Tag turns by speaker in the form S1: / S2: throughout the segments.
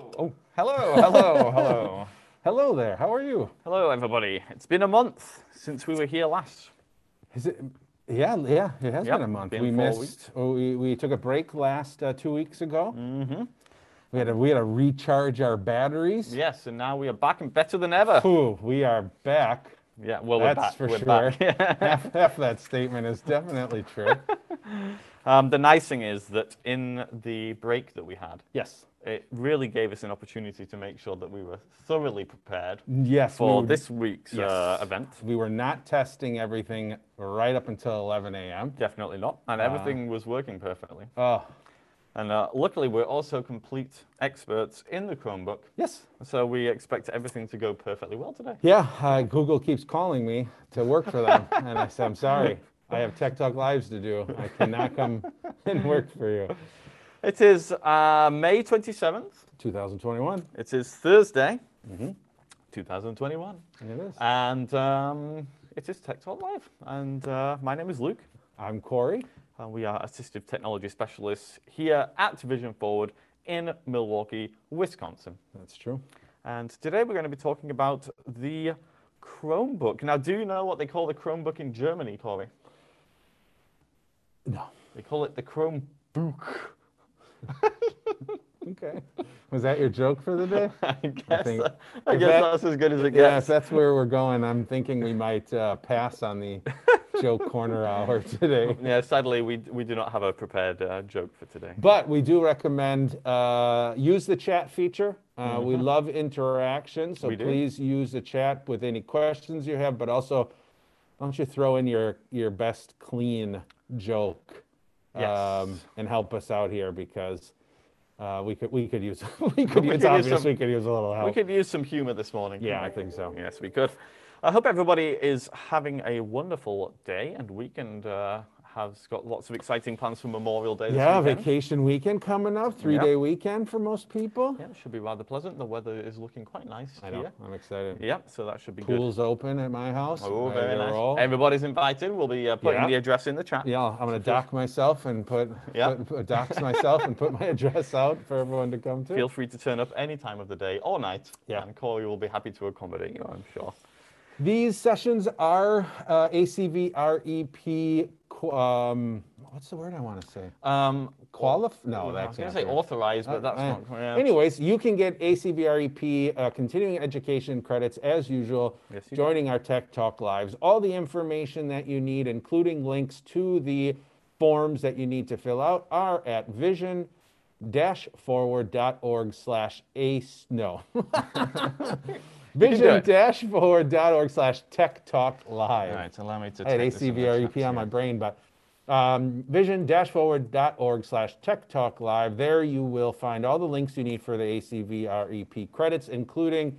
S1: Oh, hello, hello, hello.
S2: Hello there. How are you?
S1: Hello, everybody. It's been a month since we were here last.
S2: Is it? Yeah, yeah. It has
S1: Yep,
S2: been a month.
S1: been
S2: we missed.
S1: weeks.
S2: Oh, we, we took a break last uh, two weeks ago. Mm-hmm. We had to we had to recharge our batteries.
S1: Yes, and now we are back and better than ever.
S2: Ooh, we are back.
S1: Yeah, well, we're
S2: That's for
S1: we're
S2: sure. half, half that statement is definitely true.
S1: um, the nice thing is that in the break that we had,
S2: yes.
S1: It really gave us an opportunity to make sure that we were thoroughly prepared
S2: Yes.
S1: for
S2: we,
S1: this week's uh, event.
S2: We were not testing everything right up until 11 a.m.
S1: Definitely not. And everything was working perfectly.
S2: Oh,
S1: And uh, luckily, we're also complete experts in the Chromebook.
S2: yes.
S1: So we expect everything to go perfectly well today.
S2: Yeah, uh, Google keeps calling me to work for them, and I said, I'm sorry, I have Tech Talk Lives to do. I cannot come and work for you.
S1: It is uh, May 27th.
S2: 2021.
S1: It is Thursday,
S2: Mm-hmm.
S1: 2021.
S2: It is.
S1: And um, it is Tech Talk Live. And uh, my name is Luke.
S2: I'm Corey.
S1: And we are assistive technology specialists here at Vision Forward in Milwaukee, Wisconsin.
S2: That's true.
S1: And today we're going to be talking about the Chromebook. Now, do you know what they call the Chromebook in Germany, Corey?
S2: No.
S1: They call it the Chromebook.
S2: Okay. Was that your joke for the day?
S1: I guess,
S2: think-
S1: I guess
S2: that-
S1: that's as good as it gets.
S2: Yes, that's where we're going. I'm thinking we might uh, pass on the joke corner hour today.
S1: Yeah, sadly, we, we do not have a prepared uh, joke for today.
S2: But we do recommend uh, use the chat feature. Uh, We love interaction, so
S1: Mm-hmm.
S2: Please use the chat with any questions you have. But also, why don't you throw in your your best clean joke um,
S1: Yes.
S2: and help us out here because uh, we could we could use we could
S1: We
S2: use
S1: could use some-
S2: we could use a little help.
S1: We could use some humor this morning.
S2: yeah, I think so.
S1: Yes, we could. I hope everybody is having a wonderful day and weekend. uh, has got lots of exciting plans for Memorial Day. This
S2: Yeah,
S1: weekend.
S2: vacation weekend coming up, three day weekend for most people.
S1: Yeah, it should be rather pleasant. The weather is looking quite nice
S2: I know.
S1: here.
S2: I'm excited.
S1: Yep, so that should be good.
S2: Pool's open at my house.
S1: Oh, very nice.
S2: roll.
S1: Everybody's invited. We'll be uh, putting
S2: Yeah.
S1: the address in the chat.
S2: Yeah, I'm gonna dock myself and put, put, put dox myself and put my address out for everyone to come to.
S1: Feel free to turn up any time of the day or night.
S2: Yeah.
S1: And Corey will be happy to accommodate you, I'm sure.
S2: These sessions are uh, ACV REP. Um, what's the word I want to say?
S1: Um,
S2: Qualif? No,
S1: I was
S2: that's
S1: going to say authorized, but that's
S2: Uh,
S1: not. yeah.
S2: Anyways, you can get ACV REP uh, continuing education credits as usual,
S1: Yes, do.
S2: joining our Tech Talk Lives. All the information that you need, including links to the forms that you need to fill out, are at vision forward.org slash ace no vision dash forward.org slash tech talk live
S1: All right, so allow me to.
S2: I had
S1: take this in the
S2: ACVREP on my brain, but um, vision-forward.org slash tech talk live. There you will find all the links you need for the ACVREP credits, including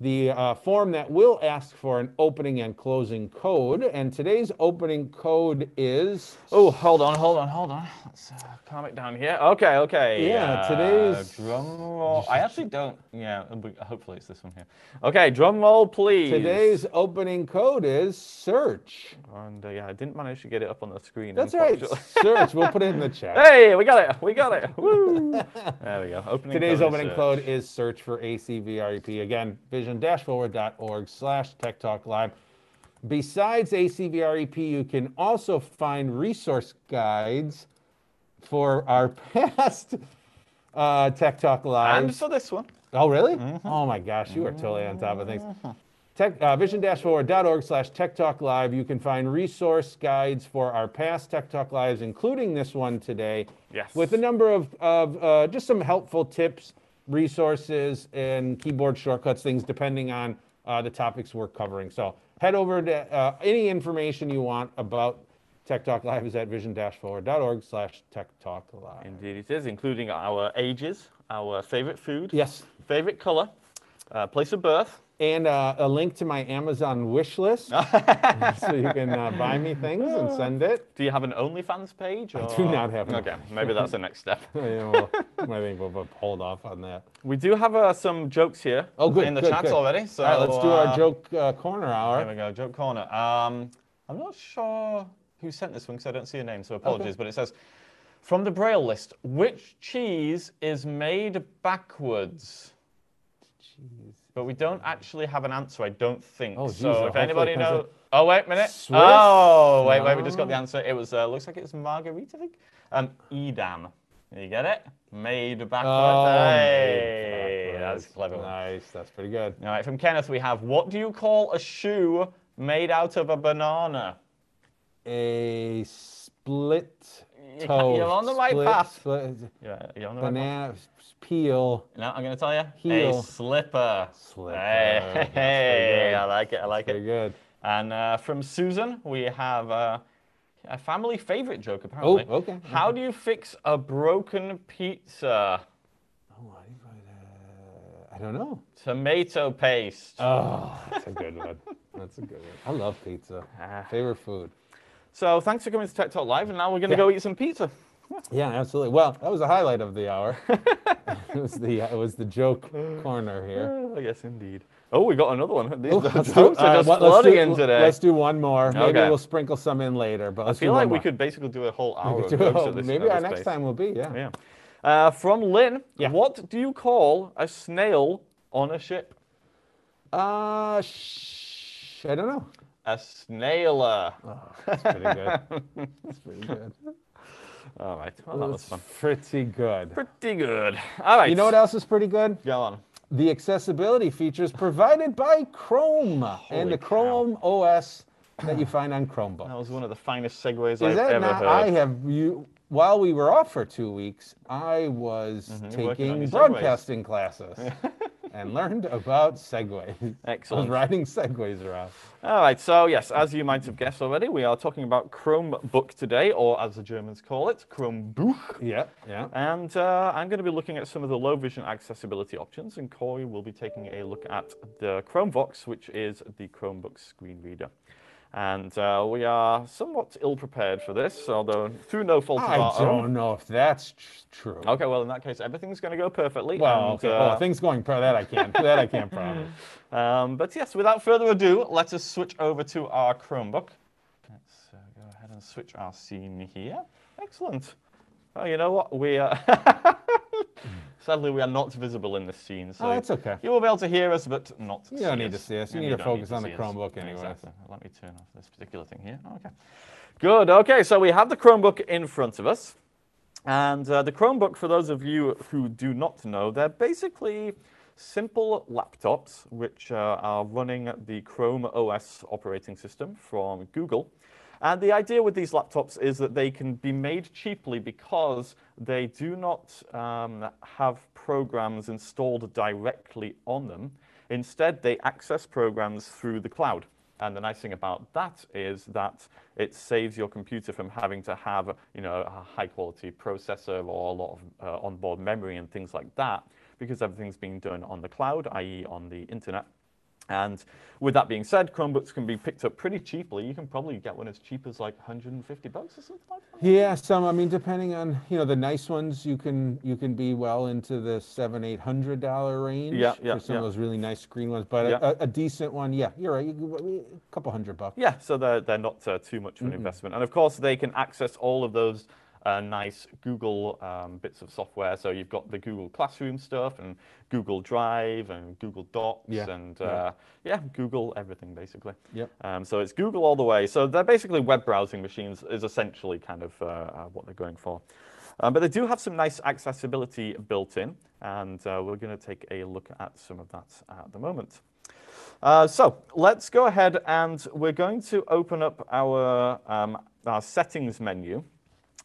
S2: the uh, form that will ask for an opening and closing code. And today's opening code is
S1: Oh, hold on, hold on, hold on. Let's uh, calm it down here. Okay, okay.
S2: Yeah,
S1: uh,
S2: today's-
S1: drum roll. I actually don't. Yeah, hopefully it's this one here. Okay, drum roll, please.
S2: today's opening code is search.
S1: And uh, yeah, I didn't manage to get it up on the screen.
S2: That's right, search. We'll put it in the chat.
S1: Hey, we got it. We got it. Woo. there we go. Opening
S2: Today's
S1: code
S2: opening
S1: search.
S2: code is search for ACVREP. Again, vision-forward.org slash Tech Talk Live. Besides ACVREP, you can also find resource guides for our past uh, Tech Talk
S1: And for this one.
S2: Oh, really?
S1: Mm-hmm.
S2: Oh my gosh, you are totally on top of things. Tech, uh, vision-forward.org slash Tech Talk Live. You can find resource guides for our past Tech Talk Lives, including this one today,
S1: Yes.
S2: with a number of, of uh, just some helpful tips, resources, and keyboard shortcuts, things depending on uh, the topics we're covering. So head over to uh, any information you want about Tech Talk Live is at vision-forward.org slash Tech Talk Live.
S1: Indeed, it is, including our ages, our favorite food,
S2: Yes.
S1: favorite color, uh, place of birth.
S2: And uh, a link to my Amazon wish list, so you can uh, buy me things and send it.
S1: Do you have an OnlyFans page? Or?
S2: do not have an
S1: Okay, maybe that's the next step.
S2: Know, we'll- I think we'll hold off on that.
S1: We do have uh, some jokes here
S2: Oh, good.
S1: in the
S2: good,
S1: chat
S2: good.
S1: already. So
S2: All right, let's do
S1: uh,
S2: our joke uh, corner
S1: Here
S2: hour.
S1: we go, joke corner. Um, I'm not sure who sent this one because I don't see a name, so apologies.
S2: Okay.
S1: But it says, From the Braille list, which cheese is made backwards?
S2: Jeez.
S1: But we don't actually have an answer, I don't think.
S2: Oh, geez,
S1: so if anybody
S2: it
S1: knows. Oh, wait a minute.
S2: Swiss?
S1: Oh, wait, wait, we just got the answer. It was, uh, looks like it's Marguerite, I think. Um, Edam. You get it? Made backwards.
S2: Oh,
S1: hey,
S2: made
S1: that's clever.
S2: Nice. That's pretty good.
S1: All right, from Kenneth, we have what do you call a shoe made out of a banana?
S2: A split toe.
S1: you're on the right
S2: split,
S1: path.
S2: Split,
S1: Yeah, you're on the right path.
S2: Peel.
S1: No, I'm going to tell you.
S2: Heel.
S1: A slipper.
S2: Slipper.
S1: Hey,
S2: That's pretty.
S1: I like it. I like
S2: Pretty
S1: it.
S2: good.
S1: And uh, from Susan, we have uh, a family favorite joke, apparently.
S2: Oh, okay,
S1: How do you fix a broken pizza?
S2: Oh, I, uh, I don't know.
S1: Tomato paste.
S2: Oh, that's a good one. That's a good one. I love pizza.
S1: Ah.
S2: Favorite food.
S1: So thanks for coming to Tech Talk Live, and now we're going to
S2: Yeah.
S1: go eat some pizza.
S2: Yeah, absolutely. Well, that was the highlight of the hour. it was the it was the joke corner here.
S1: Oh, yes, indeed. Oh, we got another one. These
S2: Oh,
S1: the
S2: let's do-
S1: jokes
S2: all
S1: are
S2: right,
S1: just
S2: well, let's do-. Let's do one more. Maybe
S1: Okay.
S2: we'll sprinkle some in later, but
S1: I feel like we
S2: more.
S1: could basically do a whole hour of jokes
S2: whole-
S1: at this
S2: maybe our next time will be yeah.
S1: Yeah. Uh, from Lynn,
S2: Yeah.
S1: what do you call a snail on a ship?
S2: Uh, sh- I don't know.
S1: A snailer.
S2: That's pretty good. That's pretty good.
S1: All right. Well, that was
S2: That's
S1: fun.
S2: pretty good.
S1: Pretty good. All right.
S2: You know what else is pretty good?
S1: Go on.
S2: The accessibility features provided by Chrome and the
S1: cow.
S2: Chrome OS that you find on Chromebook.
S1: That was one of the finest segues
S2: Is
S1: I've
S2: that
S1: ever
S2: not?
S1: heard.
S2: I have you. While we were off for two weeks, I was
S1: you're working on
S2: taking
S1: your segues.
S2: broadcasting classes and learned about segways. I was
S1: Excellent.
S2: riding segways around.
S1: All right. So yes, as you might have guessed already, we are talking about Chromebook today, or as the Germans call it, Chromebook.
S2: Yeah, yeah.
S1: And uh, I'm going to be looking at some of the low vision accessibility options, and Corey will be taking a look at the ChromeVox, which is the Chromebook screen reader. And uh, we are somewhat ill prepared for this, although through no fault of
S2: I
S1: our own.
S2: I don't know if that's tr- true.
S1: Okay, well in that case, everything's going to go perfectly.
S2: Well,
S1: and,
S2: okay.
S1: uh,
S2: oh, things going pro. That I can't. That I can't promise.
S1: um, but yes, without further ado, let us switch over to our Chromebook. Let's uh, go ahead and switch our scene here. Excellent. Oh, you know what? We are sadly we are not visible in this scene, so
S2: Oh, that's okay.
S1: you will be able to hear us, but not.
S2: You
S1: see
S2: don't need to
S1: us.
S2: see us. You need to focus on the
S1: see us.
S2: Chromebook anyways.
S1: Exactly. Let me turn off this particular thing here. Okay. Good. Okay, so we have the Chromebook in front of us. And uh, the Chromebook, for those of you who do not know, they're basically simple laptops which uh, are running the Chrome OS operating system from Google. And the idea with these laptops is that they can be made cheaply because they do not um, have programs installed directly on them. Instead, they access programs through the cloud. And the nice thing about that is that it saves your computer from having to have, you know, a high quality processor or a lot of uh, onboard memory and things like that, because everything's being done on the cloud, i.e. on the internet. And with that being said, Chromebooks can be picked up pretty cheaply. You can probably get one as cheap as like 150 bucks or something like that.
S2: Yeah, some. I mean, depending on you know the nice ones, you can you can be well into the seven eight hundred dollar range.
S1: Yeah, yeah,
S2: For some
S1: yeah.
S2: of those really nice screen ones, but
S1: Yeah.
S2: a, a, decent one, yeah, you're right. You, a couple hundred bucks.
S1: Yeah, so they're, they're not uh, too much of an investment. And of course, they can access all of those uh, nice Google um, bits of software. So you've got the Google Classroom stuff and Google Drive and Google Docs
S2: Yeah,
S1: and
S2: yeah.
S1: uh, yeah, Google everything basically.
S2: Yep.
S1: Um, so it's Google all the way. So they're basically web browsing machines is essentially kind of uh, uh, what they're going for. Um, but they do have some nice accessibility built in, and uh, we're going to take a look at some of that at the moment. Uh, so let's go ahead and we're going to open up our, um, our settings menu.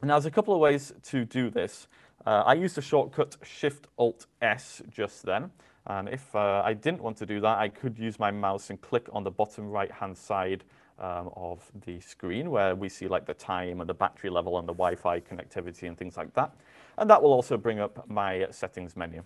S1: Now there's a couple of ways to do this. Uh, I used the shortcut Shift Alt S just then. And if uh, I didn't want to do that, I could use my mouse and click on the bottom right hand side um, of the screen where we see like the time and the battery level and the Wi-Fi connectivity and things like that. And that will also bring up my settings menu.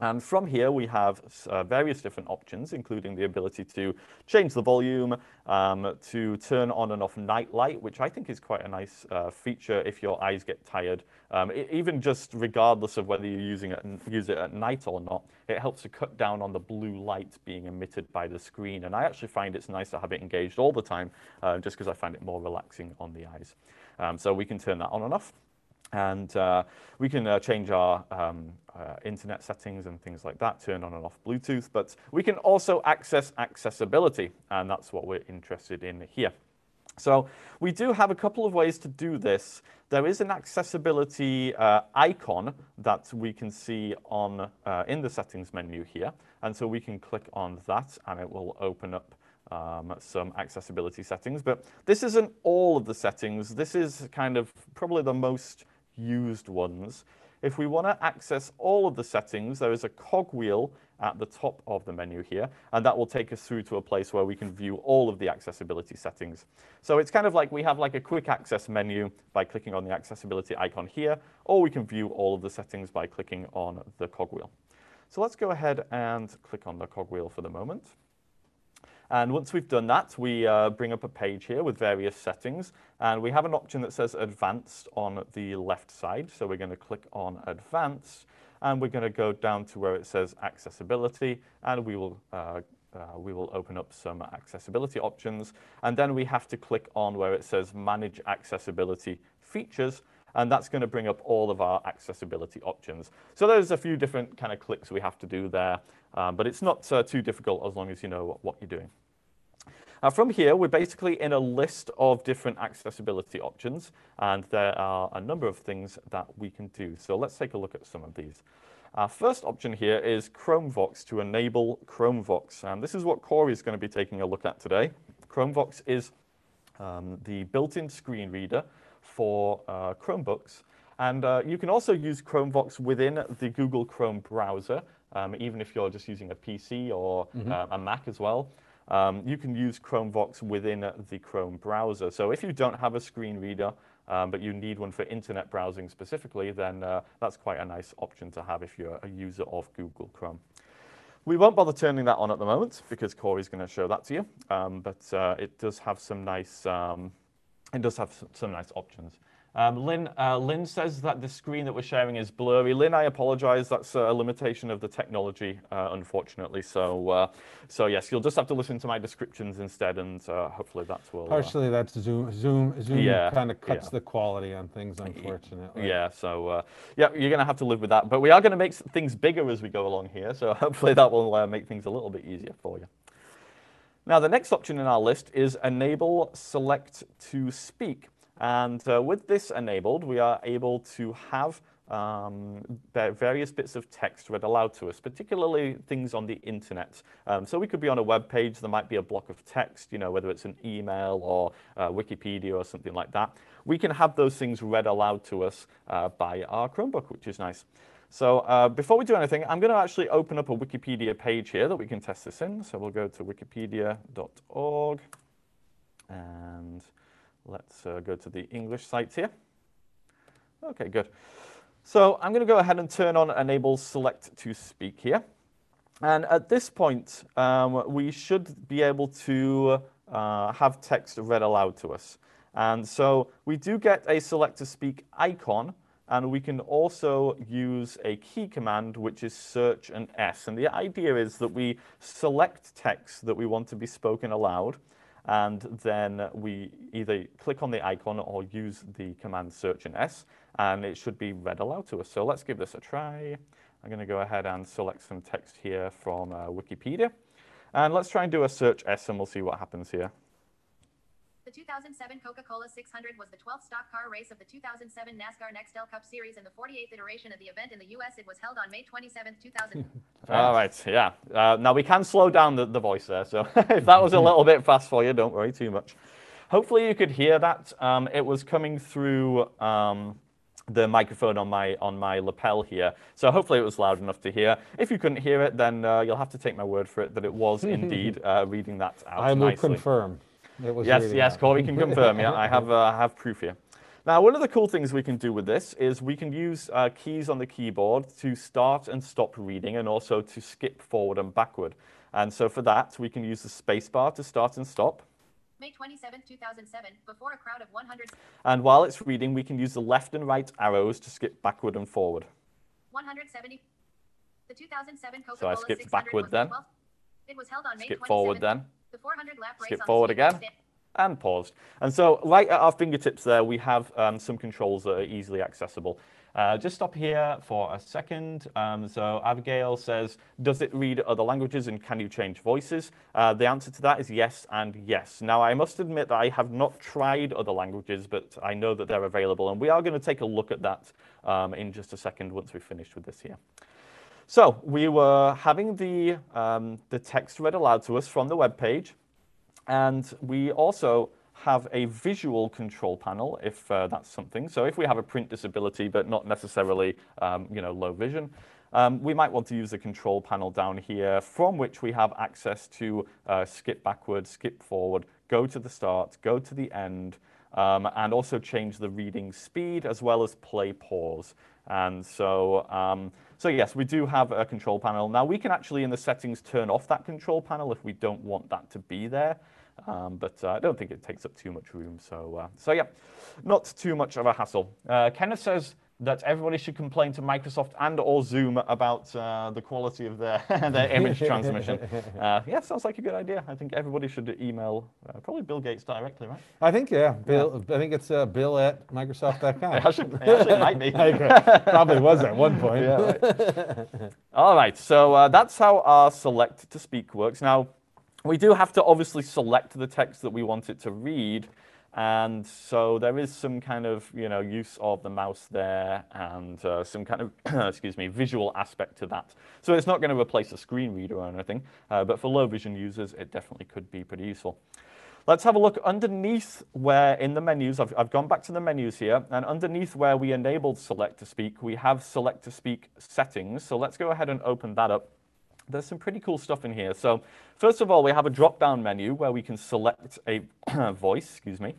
S1: And from here, we have uh, various different options, including the ability to change the volume, um, to turn on and off night light, which I think is quite a nice uh, feature if your eyes get tired. Um, e- even just regardless of whether you're using it, use it at night or not, it helps to cut down on the blue light being emitted by the screen. And I actually find it's nice to have it engaged all the time, uh, just because I find it more relaxing on the eyes. Um, so we can turn that on and off. And uh, we can uh, change our um, uh, internet settings and things like that, turn on and off Bluetooth, but we can also access accessibility, and that's what we're interested in here. So we do have a couple of ways to do this. There is an accessibility uh, icon that we can see on uh, in the settings menu here. And so we can click on that and it will open up um, some accessibility settings. But this isn't all of the settings. This is kind of probably the most used ones. If we want to access all of the settings, there is a cogwheel at the top of the menu here, and that will take us through to a place where we can view all of the accessibility settings. So it's kind of like we have like a quick access menu by clicking on the accessibility icon here, or we can view all of the settings by clicking on the cogwheel. So let's go ahead and click on the cogwheel for the moment. And once we've done that, we uh, bring up a page here with various settings. And we have an option that says Advanced on the left side. So we're going to click on Advanced. And we're going to go down to where it says Accessibility. And we will, uh, uh, we will open up some accessibility options. And then we have to click on where it says Manage Accessibility Features and that's going to bring up all of our accessibility options. So there's a few different kind of clicks we have to do there, um, but it's not uh, too difficult as long as you know what, what you're doing. Now from here, we're basically in a list of different accessibility options, and there are a number of things that we can do. So let's take a look at some of these. Our first option here is ChromeVox to enable ChromeVox. And this is what Corey is going to be taking a look at today. ChromeVox is um, the built-in screen reader for uh, Chromebooks. And uh, you can also use ChromeVox within the Google Chrome browser, um, even if you're just using a PC or mm-hmm. uh, a Mac as well. Um, you can use ChromeVox within the Chrome browser. So if you don't have a screen reader, um, but you need one for internet browsing specifically, then uh, that's quite a nice option to have if you're a user of Google Chrome. We won't bother turning that on at the moment because Corey's going to show that to you, um, but uh, it does have some nice um, it does have some nice options. Um, Lynn, uh, Lynn says that the screen that we're sharing is blurry. Lynn, I apologize. That's a limitation of the technology, uh, unfortunately. So, uh, so yes, you'll just have to listen to my descriptions instead, and uh, hopefully that will.
S2: Uh, Partially, that's Zoom. Zoom, Zoom yeah, kind of cuts yeah. the quality on things, unfortunately.
S1: Yeah. So, uh, yeah, you're going to have to live with that. But we are going to make things bigger as we go along here. So hopefully that will make things a little bit easier for you. Now, the next option in our list is enable select to speak. And uh, with this enabled, we are able to have um, various bits of text read aloud to us, particularly things on the internet. Um, so we could be on a web page, there might be a block of text, you know, whether it's an email or uh, Wikipedia or something like that. We can have those things read aloud to us uh, by our Chromebook, which is nice. So uh, before we do anything, I'm going to actually open up a Wikipedia page here that we can test this in. So we'll go to wikipedia.org and let's uh, go to the English site here. Okay, good. So I'm going to go ahead and turn on Enable Select to Speak here. And at this point, um, we should be able to uh, have text read aloud to us. And so we do get a Select to Speak icon, and we can also use a key command, which is search and S. And the idea is that we select text that we want to be spoken aloud, and then we either click on the icon or use the command search and S, and it should be read aloud to us. So let's give this a try. I'm going to go ahead and select some text here from uh, Wikipedia. And let's try and do a search S, and we'll see what happens here.
S3: The 2007 Coca-Cola 600 was the 12th stock car race of the 2007 NASCAR Nextel Cup Series and the 48th iteration of the event in the U.S. It was held on May 27, 2000.
S1: All right, yeah. Uh, now we can slow down the, the voice there, so if that was a little bit fast for you, don't worry too much. Hopefully you could hear that. Um, it was coming through um, the microphone on my on my lapel here. So hopefully it was loud enough to hear. If you couldn't hear it, then uh, you'll have to take my word for it that it was indeed uh, reading that out.
S2: I will
S1: nicely.
S2: confirm
S1: yes, really yes, Corey can confirm. Yeah, I have, uh, I have proof here. Now, one of the cool things we can do with this is we can use uh, keys on the keyboard to start and stop reading and also to skip forward and backward. And so for that, we can use the spacebar to start and stop.
S3: May 27, 2007, before a crowd of 100.
S1: And while it's reading, we can use the left and right arrows to skip backward and forward.
S3: 170. The 2007 Coca-Cola
S1: So I skipped backward then.
S3: it was held on May
S1: Skip forward then.
S3: The 400 lap
S1: race Skip forward again. and paused. And so right at our fingertips there, we have um, some controls that are easily accessible. Uh, just stop here for a second. Um, so Abigail says, does it read other languages and can you change voices? Uh, the answer to that is yes and yes. Now, I must admit that I have not tried other languages, but I know that they're available. And we are going to take a look at that um, in just a second once we've finished with this here. So we were having the, um, the text read aloud to us from the web page. And we also have a visual control panel if uh, that's something. So if we have a print disability but not necessarily um, you know, low vision, um, we might want to use the control panel down here from which we have access to uh, skip backward, skip forward, go to the start, go to the end, um, and also change the reading speed as well as play pause. And so, um, so yes, we do have a control panel. Now we can actually in the settings turn off that control panel if we don't want that to be there. Um, but uh, I don't think it takes up too much room. So, uh, so yeah, not too much of a hassle. Uh, Kenneth says that everybody should complain to Microsoft and or Zoom about uh, the quality of their, their image transmission. Uh, yeah, sounds like a good idea. I think everybody should email uh, probably Bill Gates directly, right?
S2: I think, yeah, Bill, I think it's uh, bill at Microsoft.com.
S1: It actually, it actually might be.
S2: Probably was at one point.
S1: Yeah, right. All right, so uh, that's how our select to speak works. Now, we do have to obviously select the text that we want it to read. And so there is some kind of you know use of the mouse there and uh, some kind of excuse me visual aspect to that. So it's not going to replace a screen reader or anything, uh, but for low vision users, it definitely could be pretty useful. Let's have a look underneath where in the menus, I've, I've gone back to the menus here, and underneath where we enabled select to speak, we have select to speak settings. So let's go ahead and open that up there's some pretty cool stuff in here. So first of all, we have a drop-down menu where we can select a voice, excuse me.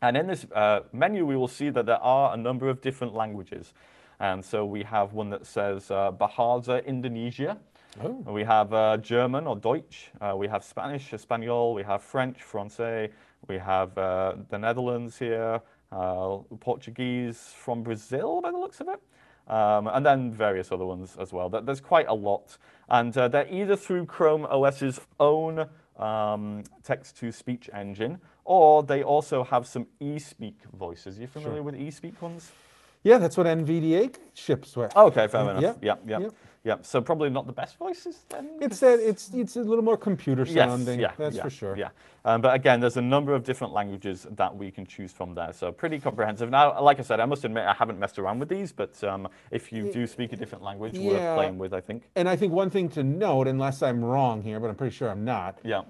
S1: And in this uh, menu, we will see that there are a number of different languages. And so we have one that says uh, Bahasa Indonesia. Oh. We have uh, German or Deutsch. Uh, we have Spanish, Espanol. We have French, Francais. We have uh, the Netherlands here, uh, Portuguese from Brazil by the looks of it. Um, and then various other ones as well. There's quite a lot. And uh, they're either through Chrome OS's own um, text-to-speech engine, or they also have some eSpeak voices. Are you familiar
S2: Sure.
S1: with eSpeak ones?
S2: Yeah, that's what NVDA ships with.
S1: Okay, fair enough.
S2: yeah,
S1: Yeah, yeah,
S2: yeah.
S1: yeah. So probably not the best voices then?
S2: It's that it's it's a little more computer sounding.
S1: Yes, yeah,
S2: that's
S1: yeah,
S2: for sure.
S1: Yeah, um, but again, there's a number of different languages that we can choose from there, so pretty comprehensive. Now, like I said, I must admit I haven't messed around with these, but um, if you do speak a different language, worth playing with, I think.
S2: And I think one thing to note, unless I'm wrong here, but I'm pretty sure I'm not,
S1: Yeah.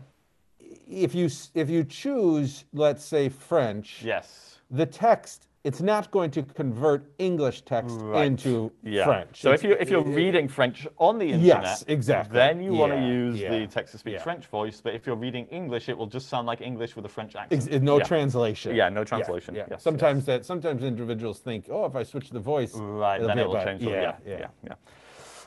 S2: If you if you choose, let's say French,
S1: Yes.
S2: the text it's not going to convert English text
S1: Right.
S2: into
S1: Yeah.
S2: French.
S1: So
S2: It's-
S1: if you if you're reading French on the internet,
S2: Yes, exactly.
S1: then you want to use
S2: yeah,
S1: the text-to-speech
S2: yeah.
S1: French voice. But if you're reading English, it will just sound like English with a French accent.
S2: Ex- no
S1: Yeah.
S2: translation.
S1: Yeah, no translation.
S2: Yeah.
S1: Yes,
S2: sometimes that sometimes individuals think, oh, if I switch the voice,
S1: Right, then it will change.
S2: Yeah,
S1: yeah,
S2: yeah.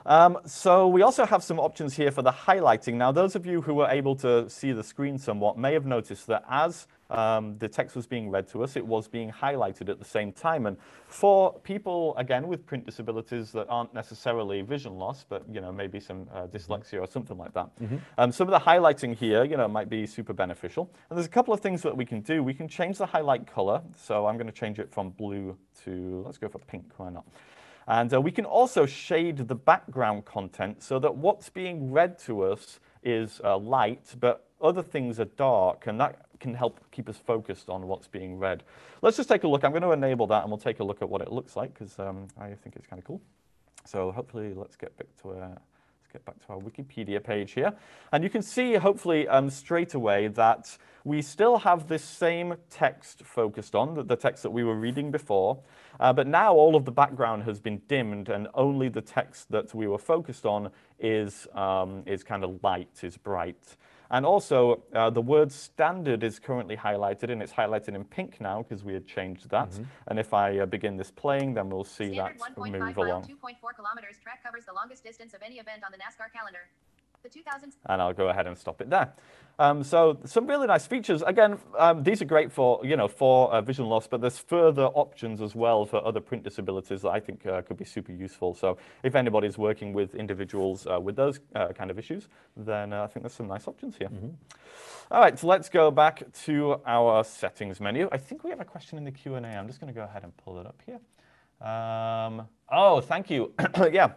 S1: Um, so we also have some options here for the highlighting. Now, those of you who were able to see the screen somewhat may have noticed that as um, the text was being read to us, it was being highlighted at the same time. And for people, again, with print disabilities that aren't necessarily vision loss, but, you know, maybe some uh, dyslexia or something like that, um, some of the highlighting here, you know, might be super beneficial. And there's a couple of things that we can do. We can change the highlight color. So I'm going to change it from blue to, let's go for pink, why not? And uh, we can also shade the background content so that what's being read to us is uh, light, but other things are dark, and that can help keep us focused on what's being read. Let's just take a look. I'm going to enable that, and we'll take a look at what it looks like, because um, I think it's kind of cool. So hopefully, let's get back to uh, let's get back to our Wikipedia page here, and you can see hopefully um, straight away that we still have this same text focused on the, the text that we were reading before, uh, but now all of the background has been dimmed, and only the text that we were focused on is um, is kind of light, is bright. And also, uh, the word standard is currently highlighted, and it's highlighted in pink now because we had changed that. And if I uh, begin this playing, then we'll see
S3: Standard
S1: that
S3: 1.5
S1: move
S3: mile,
S1: along.
S3: 2.4 kilometers track covers the longest distance of any event on the NASCAR calendar. The 2000
S1: and I'll go ahead and stop it there. Um, so some really nice features. Again, um, these are great for you know for uh, vision loss, but there's further options as well for other print disabilities that I think uh, could be super useful. So if anybody's working with individuals uh, with those uh, kind of issues, then uh, I think there's some nice options here. All right, so let's go back to our settings menu. I think we have a question in the Q&A. I'm just going to go ahead and pull it up here. Um, oh, thank you. yeah.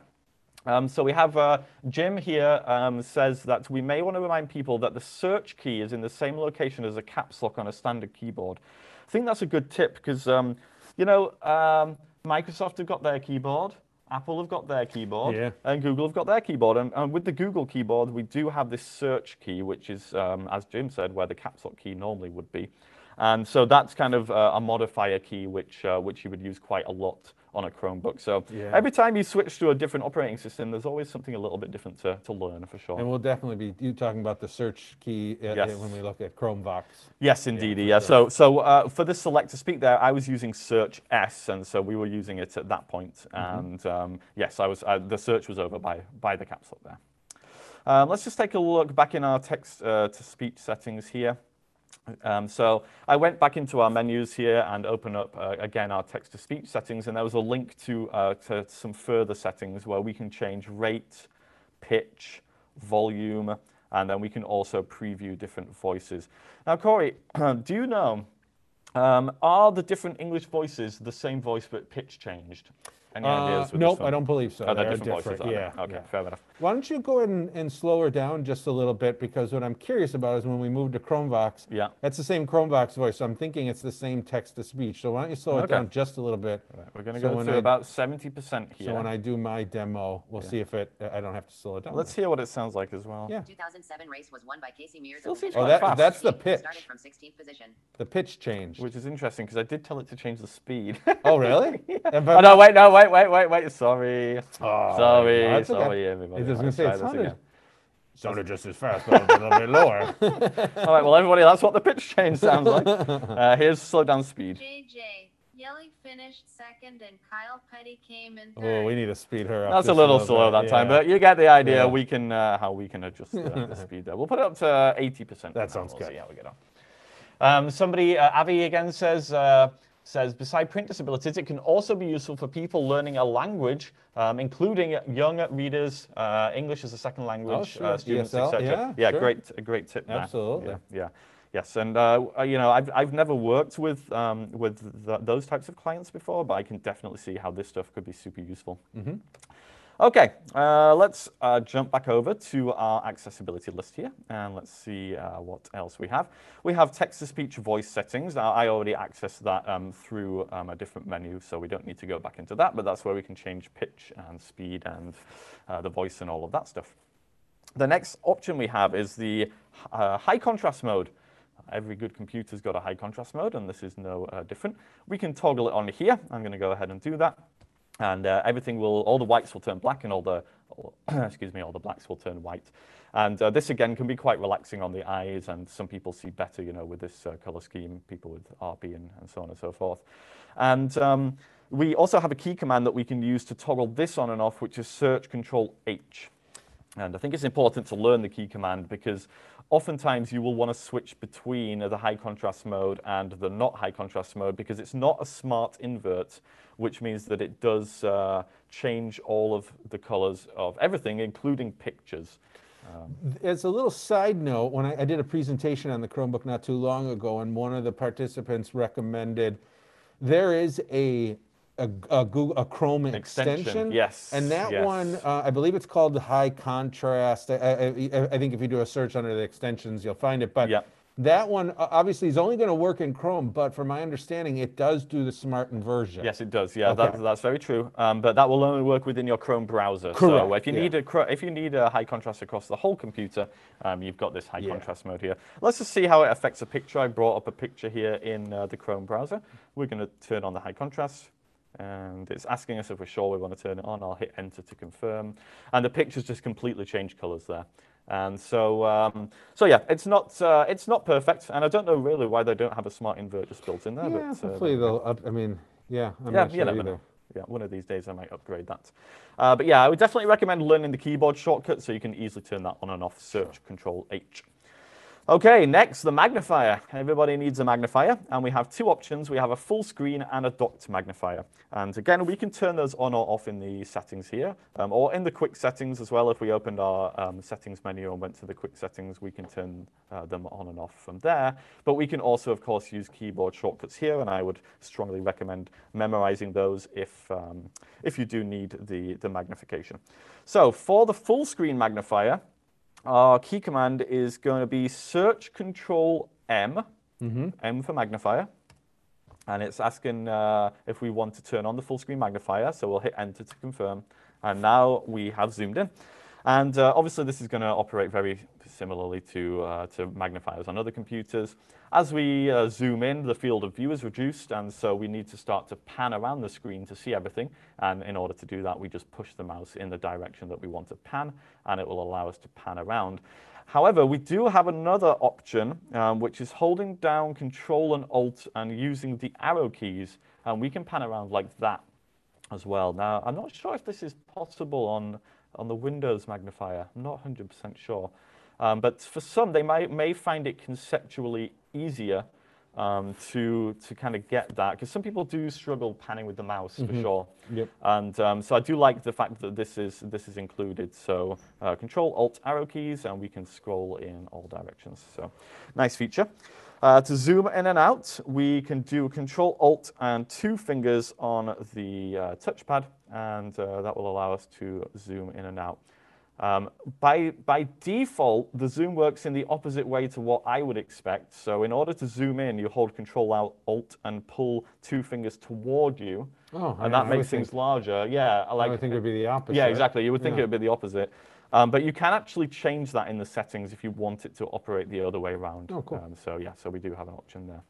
S1: Um, so we have uh, Jim here um, says that we may want to remind people that the search key is in the same location as a caps lock on a standard keyboard. I think that's a good tip because, um, you know, um, Microsoft have got their keyboard, Apple have got their keyboard,
S2: Yeah.
S1: and Google have got their keyboard. And, and with the Google keyboard, we do have this search key, which is, um, as Jim said, where the caps lock key normally would be. And so that's kind of uh, a modifier key, which, uh, which you would use quite a lot on a Chromebook. So
S2: Yeah.
S1: every time you switch to a different operating system, there's always something a little bit different to, to learn for sure.
S2: And we'll definitely be you talking about the search key uh,
S1: Yes.
S2: when we look at Chromevox.
S1: Yes, indeed.
S2: for
S1: Yeah.
S2: sure.
S1: So, so uh, for the select to speak there, I was using Search S, and so we were using it at that point.
S2: Mm-hmm.
S1: And um, yes, I was. Uh, the search was over by by the caps lock there. Um, let's just take a look back in our text uh, to speech settings here. Um, so I went back into our menus here and open up uh, again our text to speech settings, and there was a link to uh, to some further settings where we can change rate, pitch, volume, and then we can also preview different voices. Now, Corey, do you know um, are the different English voices the same voice but pitch changed? Any
S2: Uh,
S1: ideas? with
S2: nope,
S1: this
S2: I don't believe so.
S1: Oh, they're
S2: They're
S1: different, voices. are they?
S2: Yeah.
S1: Okay,
S2: yeah.
S1: fair enough.
S2: Why don't you go ahead and, and slow her down just a little bit? Because what I'm curious about is when we move to Chromevox,
S1: Yeah.
S2: that's the same Chromevox voice. So I'm thinking it's the same text to speech. So why don't you slow it
S1: Okay.
S2: down just a little bit?
S1: Right, we're going to
S2: So
S1: go
S2: when
S1: to
S2: I-
S1: about 70% here.
S2: So when I do my demo, we'll see if it. I don't have to slow it down.
S1: Let's hear what it sounds like as well.
S2: Yeah.
S3: 2007 race was won by Casey Mears
S1: Still
S3: of
S1: seems
S2: Oh, that-
S1: fast.
S2: that's the pitch.
S3: Started from 16th position.
S2: the pitch changed.
S1: Which is interesting because I did tell it to change the speed.
S2: oh, really? And
S1: oh, no, wait, no, wait, wait, wait, wait. wait. Sorry.
S2: Oh,
S1: sorry,
S2: no, that's okay.
S1: sorry, everybody.
S2: I was
S1: Let's
S2: gonna say
S1: try
S2: it
S1: this
S2: sounded,
S1: again.
S2: sounded just as fast, but a little bit lower.
S1: All right, well, everybody, that's what the pitch change sounds like. Uh, here's slow down speed.
S3: JJ, Yeley finished second and Kyle Petty came in third.
S2: oh, we need to speed her up.
S1: That's a little
S2: little
S1: slow
S2: bit,
S1: that time,
S2: yeah.
S1: but you get the idea.
S2: Yeah.
S1: We can uh, how we can adjust the, the speed there. We'll put it up to 80%. for
S2: That
S1: now.
S2: sounds
S1: We'll
S2: good.
S1: See how we get on. Um, somebody, uh, Avi again says, uh, says, beside print disabilities, it can also be useful for people learning a language, um, including young readers, uh, English as a second language,
S2: sure.
S1: uh, students, etc.
S2: yeah, sure.
S1: great, a great tip there.
S2: Absolutely.
S1: Yeah, yeah. Yes, and uh, uh, you know, I've, I've never worked with um, with th- those types of clients before, but I can definitely see how this stuff could be super useful. Okay, uh, let's uh, jump back over to our accessibility list here, and let's see uh, what else we have. We have text-to-speech voice settings. Now, I already accessed that um, through um, a different menu, so we don't need to go back into that, but that's where we can change pitch and speed and uh, the voice and all of that stuff. The next option we have is the uh, high contrast mode. Every good computer's got a high contrast mode, and this is no uh, different. We can toggle it on here. I'm going to go ahead and do that. And uh, everything will, all the whites will turn black, and all the, all, excuse me, all the blacks will turn white. And uh, this again can be quite relaxing on the eyes, and some people see better, you know, with this uh, color scheme. People with RP and, and so on and so forth. And um, we also have a key command that we can use to toggle this on and off, which is Search Control H. And I think it's important to learn the key command because oftentimes you will want to switch between the high contrast mode and the not high contrast mode because it's not a smart invert, which means that it does uh, change all of the colors of everything, including pictures.
S2: As a little side note, when I, I did a presentation on the Chromebook not too long ago, and one of the participants recommended there is a a, a Google a Chrome
S1: Extension,
S2: extension.
S1: yes,
S2: And that
S1: yes.
S2: one, uh, I believe it's called high contrast. I, I, I- think if you do a search under the extensions, you'll find it. But
S1: Yeah.
S2: that one obviously is only going to work in Chrome. But from my understanding, it does do the smart inversion.
S1: Yes, it does. Yeah, that, that's very true. Um, but that will only work within your Chrome browser. So if you
S2: yeah.
S1: need a if you need a high contrast across the whole computer, um, you've got this high
S2: Yeah.
S1: contrast mode here. Let's just see how it affects a picture. I brought up a picture here in uh, the Chrome browser. We're going to turn on the high contrast. And it's asking us if we're sure we want to turn it on. I'll hit enter to confirm. And the picture's just completely changed colors there. And so, um, so yeah, it's not uh, it's not perfect, and I don't know really why they don't have a smart invert just built in there.
S2: Yeah,
S1: but, uh,
S2: hopefully they'll. Up, I mean, yeah, I'm
S1: Yeah,
S2: not sure either.
S1: yeah, one of these days I might upgrade that. Uh, but yeah, I would definitely recommend learning the keyboard shortcut so you can easily turn that on and off. Search Control H. Okay, next, the magnifier. Everybody needs a magnifier, and we have two options. We have a full screen and a docked magnifier. And again, we can turn those on or off in the settings here, um, or in the quick settings as well. If we opened our um, settings menu and went to the quick settings, we can turn uh, them on and off from there. But we can also, of course, use keyboard shortcuts here, and I would strongly recommend memorizing those if, um, if you do need the, the magnification. So for the full screen magnifier, our key command is going to be search control M, M for magnifier. And it's asking uh, if we want to turn on the full screen magnifier. So we'll hit enter to confirm. And now we have zoomed in. And uh, obviously this is going to operate very similarly to, uh, to magnifiers on other computers. As we uh, zoom in, the field of view is reduced, and so we need to start to pan around the screen to see everything. And in order to do that, we just push the mouse in the direction that we want to pan, and it will allow us to pan around. However, we do have another option, um, which is holding down Control and Alt and using the arrow keys, and we can pan around like that as well. Now, I'm not sure if this is possible on, on the Windows magnifier. I'm not 100% sure. Um, but for some, they may, may find it conceptually easier um, to, to kind of get that, because some people do struggle panning with the mouse for sure.
S2: Yep.
S1: And um, so I do like the fact that this is, this is included. So uh, Control Alt arrow keys, and we can scroll in all directions. So nice feature. Uh, to zoom in and out, we can do Control Alt and two fingers on the uh, touchpad, and uh, that will allow us to zoom in and out. Um, by, by default, the zoom works in the opposite way to what I would expect. So in order to zoom in, you hold Control Alt, Alt and pull two fingers toward you,
S2: Oh, I-
S1: and that
S2: I
S1: makes things
S2: think-
S1: larger. Yeah,
S2: I
S1: like
S2: would think it would be the opposite.
S1: yeah, exactly. You would think
S2: Yeah.
S1: it would be the opposite. Um, but you can actually change that in the settings if you want it to operate the other way around.
S2: Oh, cool.
S1: Um, so yeah, so we do have an option there.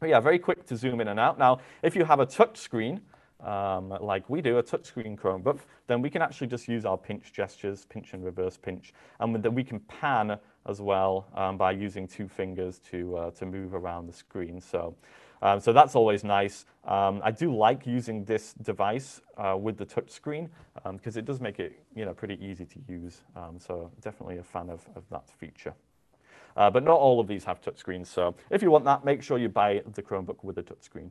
S1: But yeah, very quick to zoom in and out. Now, if you have a touch screen, um, like we do, a touchscreen Chromebook, then we can actually just use our pinch gestures, pinch and reverse pinch, and then we can pan as well um, by using two fingers to uh, to move around the screen. So. Um, so that's always nice. Um, I do like using this device uh, with the touch screen because it does make it you know, pretty easy to use. Um, so definitely a fan of, of that feature. Uh, but not all of these have touchscreens. So if you want that, make sure you buy the Chromebook with a touchscreen.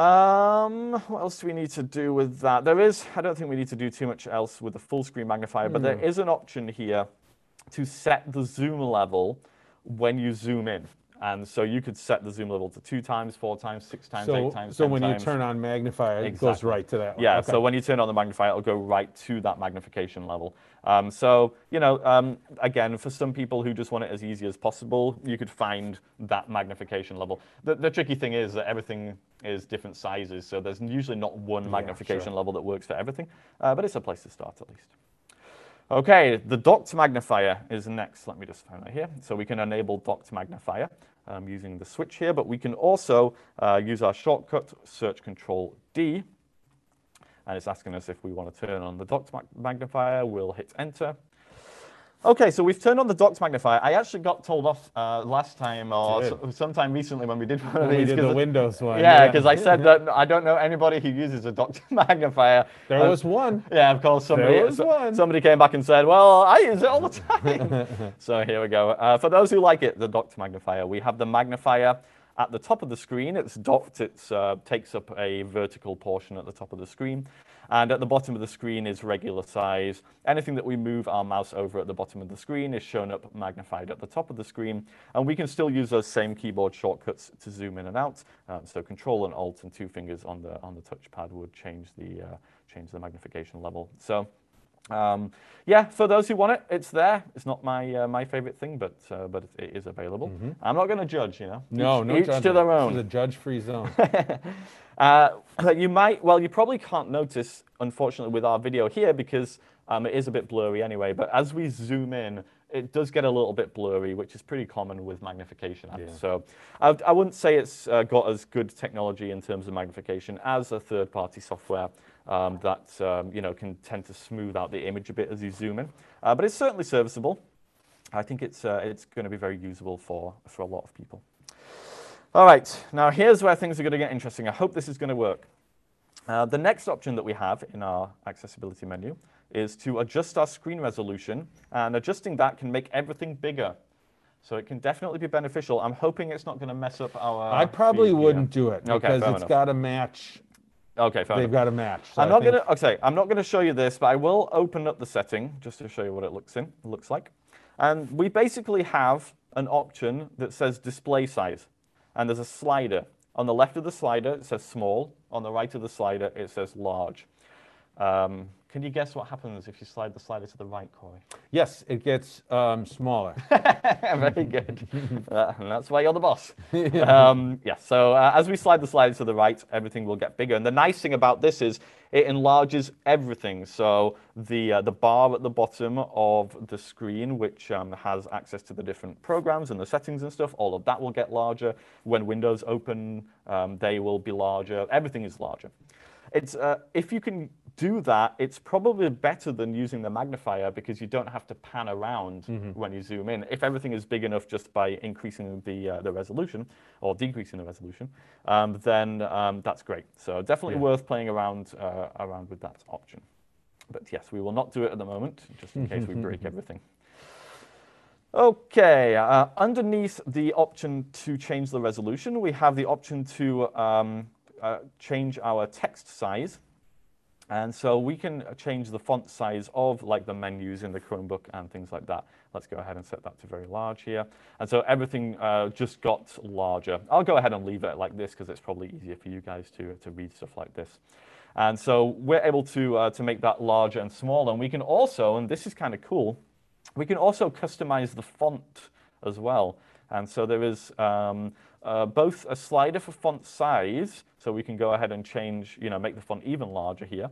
S1: Um, what else do we need to do with that? There is, I don't think we need to do too much else with the full screen magnifier, but there is an option here to set the zoom level when you zoom in. And so you could set the zoom level to two times, four times, six times,
S2: So,
S1: eight times.
S2: so
S1: 10
S2: when
S1: times.
S2: you turn on magnifier, it goes
S1: Exactly.
S2: right to that one.
S1: Yeah,
S2: Okay.
S1: so when you turn on the magnifier, it'll go right to that magnification level. Um, so, you know, um, again, for some people who just want it as easy as possible, you could find that magnification level. The, the tricky thing is that everything is different sizes, so there's usually not one magnification level that works for everything, uh, but it's a place to start at least. Okay, the docked magnifier is next. Let me just find that here. So we can enable docked magnifier um, using the switch here, but we can also uh, use our shortcut, search control D, and it's asking us if we want to turn on the docked mag- magnifier. We'll hit enter. Okay, so we've turned on the docs magnifier. I actually got told off uh, last time or so- sometime recently when we did one of
S2: When we
S1: these.
S2: did the Windows one.
S1: yeah, because I said that I don't know anybody who uses a docs magnifier.
S2: There
S1: Um,
S2: was one.
S1: yeah, of course. Somebody,
S2: there
S1: was
S2: one.
S1: somebody came back and said, "Well, I use it all the time." so here we go. Uh, for those who like it, the docs magnifier, we have the magnifier at the top of the screen. It's docked. It uh, takes up a vertical portion at the top of the screen, and at the bottom of the screen is regular size. Anything that we move our mouse over at the bottom of the screen is shown up magnified at the top of the screen, and we can still use those same keyboard shortcuts to zoom in and out. Um, so Control and Alt and two fingers on the on the touchpad would change the uh, change the magnification level. So. Um, yeah, for those who want it, it's there. It's not my uh, my favorite thing, but uh, but it is available. I'm not going to judge, you know.
S2: Mm-hmm. No,
S1: each,
S2: no
S1: each to their
S2: This
S1: own.
S2: is a judge-free zone.
S1: Uh, you might, well, you probably can't notice, unfortunately, with our video here because um, it is a bit blurry anyway. But as we zoom in, it does get a little bit blurry, which is pretty common with magnification apps.
S2: Yeah.
S1: So I, I wouldn't say it's uh, got as good technology in terms of magnification as a third-party software um, that um, you know can tend to smooth out the image a bit as you zoom in. Uh, but it's certainly serviceable. I think it's uh, it's going to be very usable for for a lot of people. All right, now here's where things are going to get interesting. I hope this is going to work. Uh, the next option that we have in our accessibility menu is to adjust our screen resolution, and adjusting that can make everything bigger. So it can definitely be beneficial. I'm hoping it's not going to mess up our.
S2: I probably wouldn't do it because
S1: fair
S2: it's got to match.
S1: Okay, fair
S2: They've got a match. So
S1: I'm not
S2: think-
S1: gonna. Okay, I'm not gonna show you this, but I will open up the setting just to show you what it looks in. Looks like, and we basically have an option that says display size, and there's a slider. On the left of the slider, it says small. On the right of the slider, it says large. Um, can you guess what happens if you slide the slider to the right, Corey?
S2: Yes, it gets um, smaller.
S1: Very good. Uh, and that's why you're the boss. um, yeah, so uh, as we slide the slider to the right, everything will get bigger. And the nice thing about this is it enlarges everything. So the, uh, the bar at the bottom of the screen, which um, has access to the different programs and the settings and stuff, all of that will get larger. When windows open, um, they will be larger. Everything is larger. It's, uh, if you can do that, it's probably better than using the magnifier because you don't have to pan around when you zoom in. If everything is big enough just by increasing the, uh, the resolution or decreasing the resolution, um, then um, that's great. So definitely
S2: Yeah.
S1: worth playing around, uh, around with that option. But yes, we will not do it at the moment, just in case we break everything. Okay, uh, underneath the option to change the resolution, we have the option to um, uh, change our text size. And so we can change the font size of like the menus in the Chromebook and things like that. Let's go ahead and set that to very large here. And so everything uh, just got larger. I'll go ahead and leave it like this because it's probably easier for you guys to, to read stuff like this. And so we're able to, uh, to make that larger and smaller. And we can also, and this is kind of cool, we can also customize the font as well. And so there is um, uh, both a slider for font size, so we can go ahead and change, you know, make the font even larger here.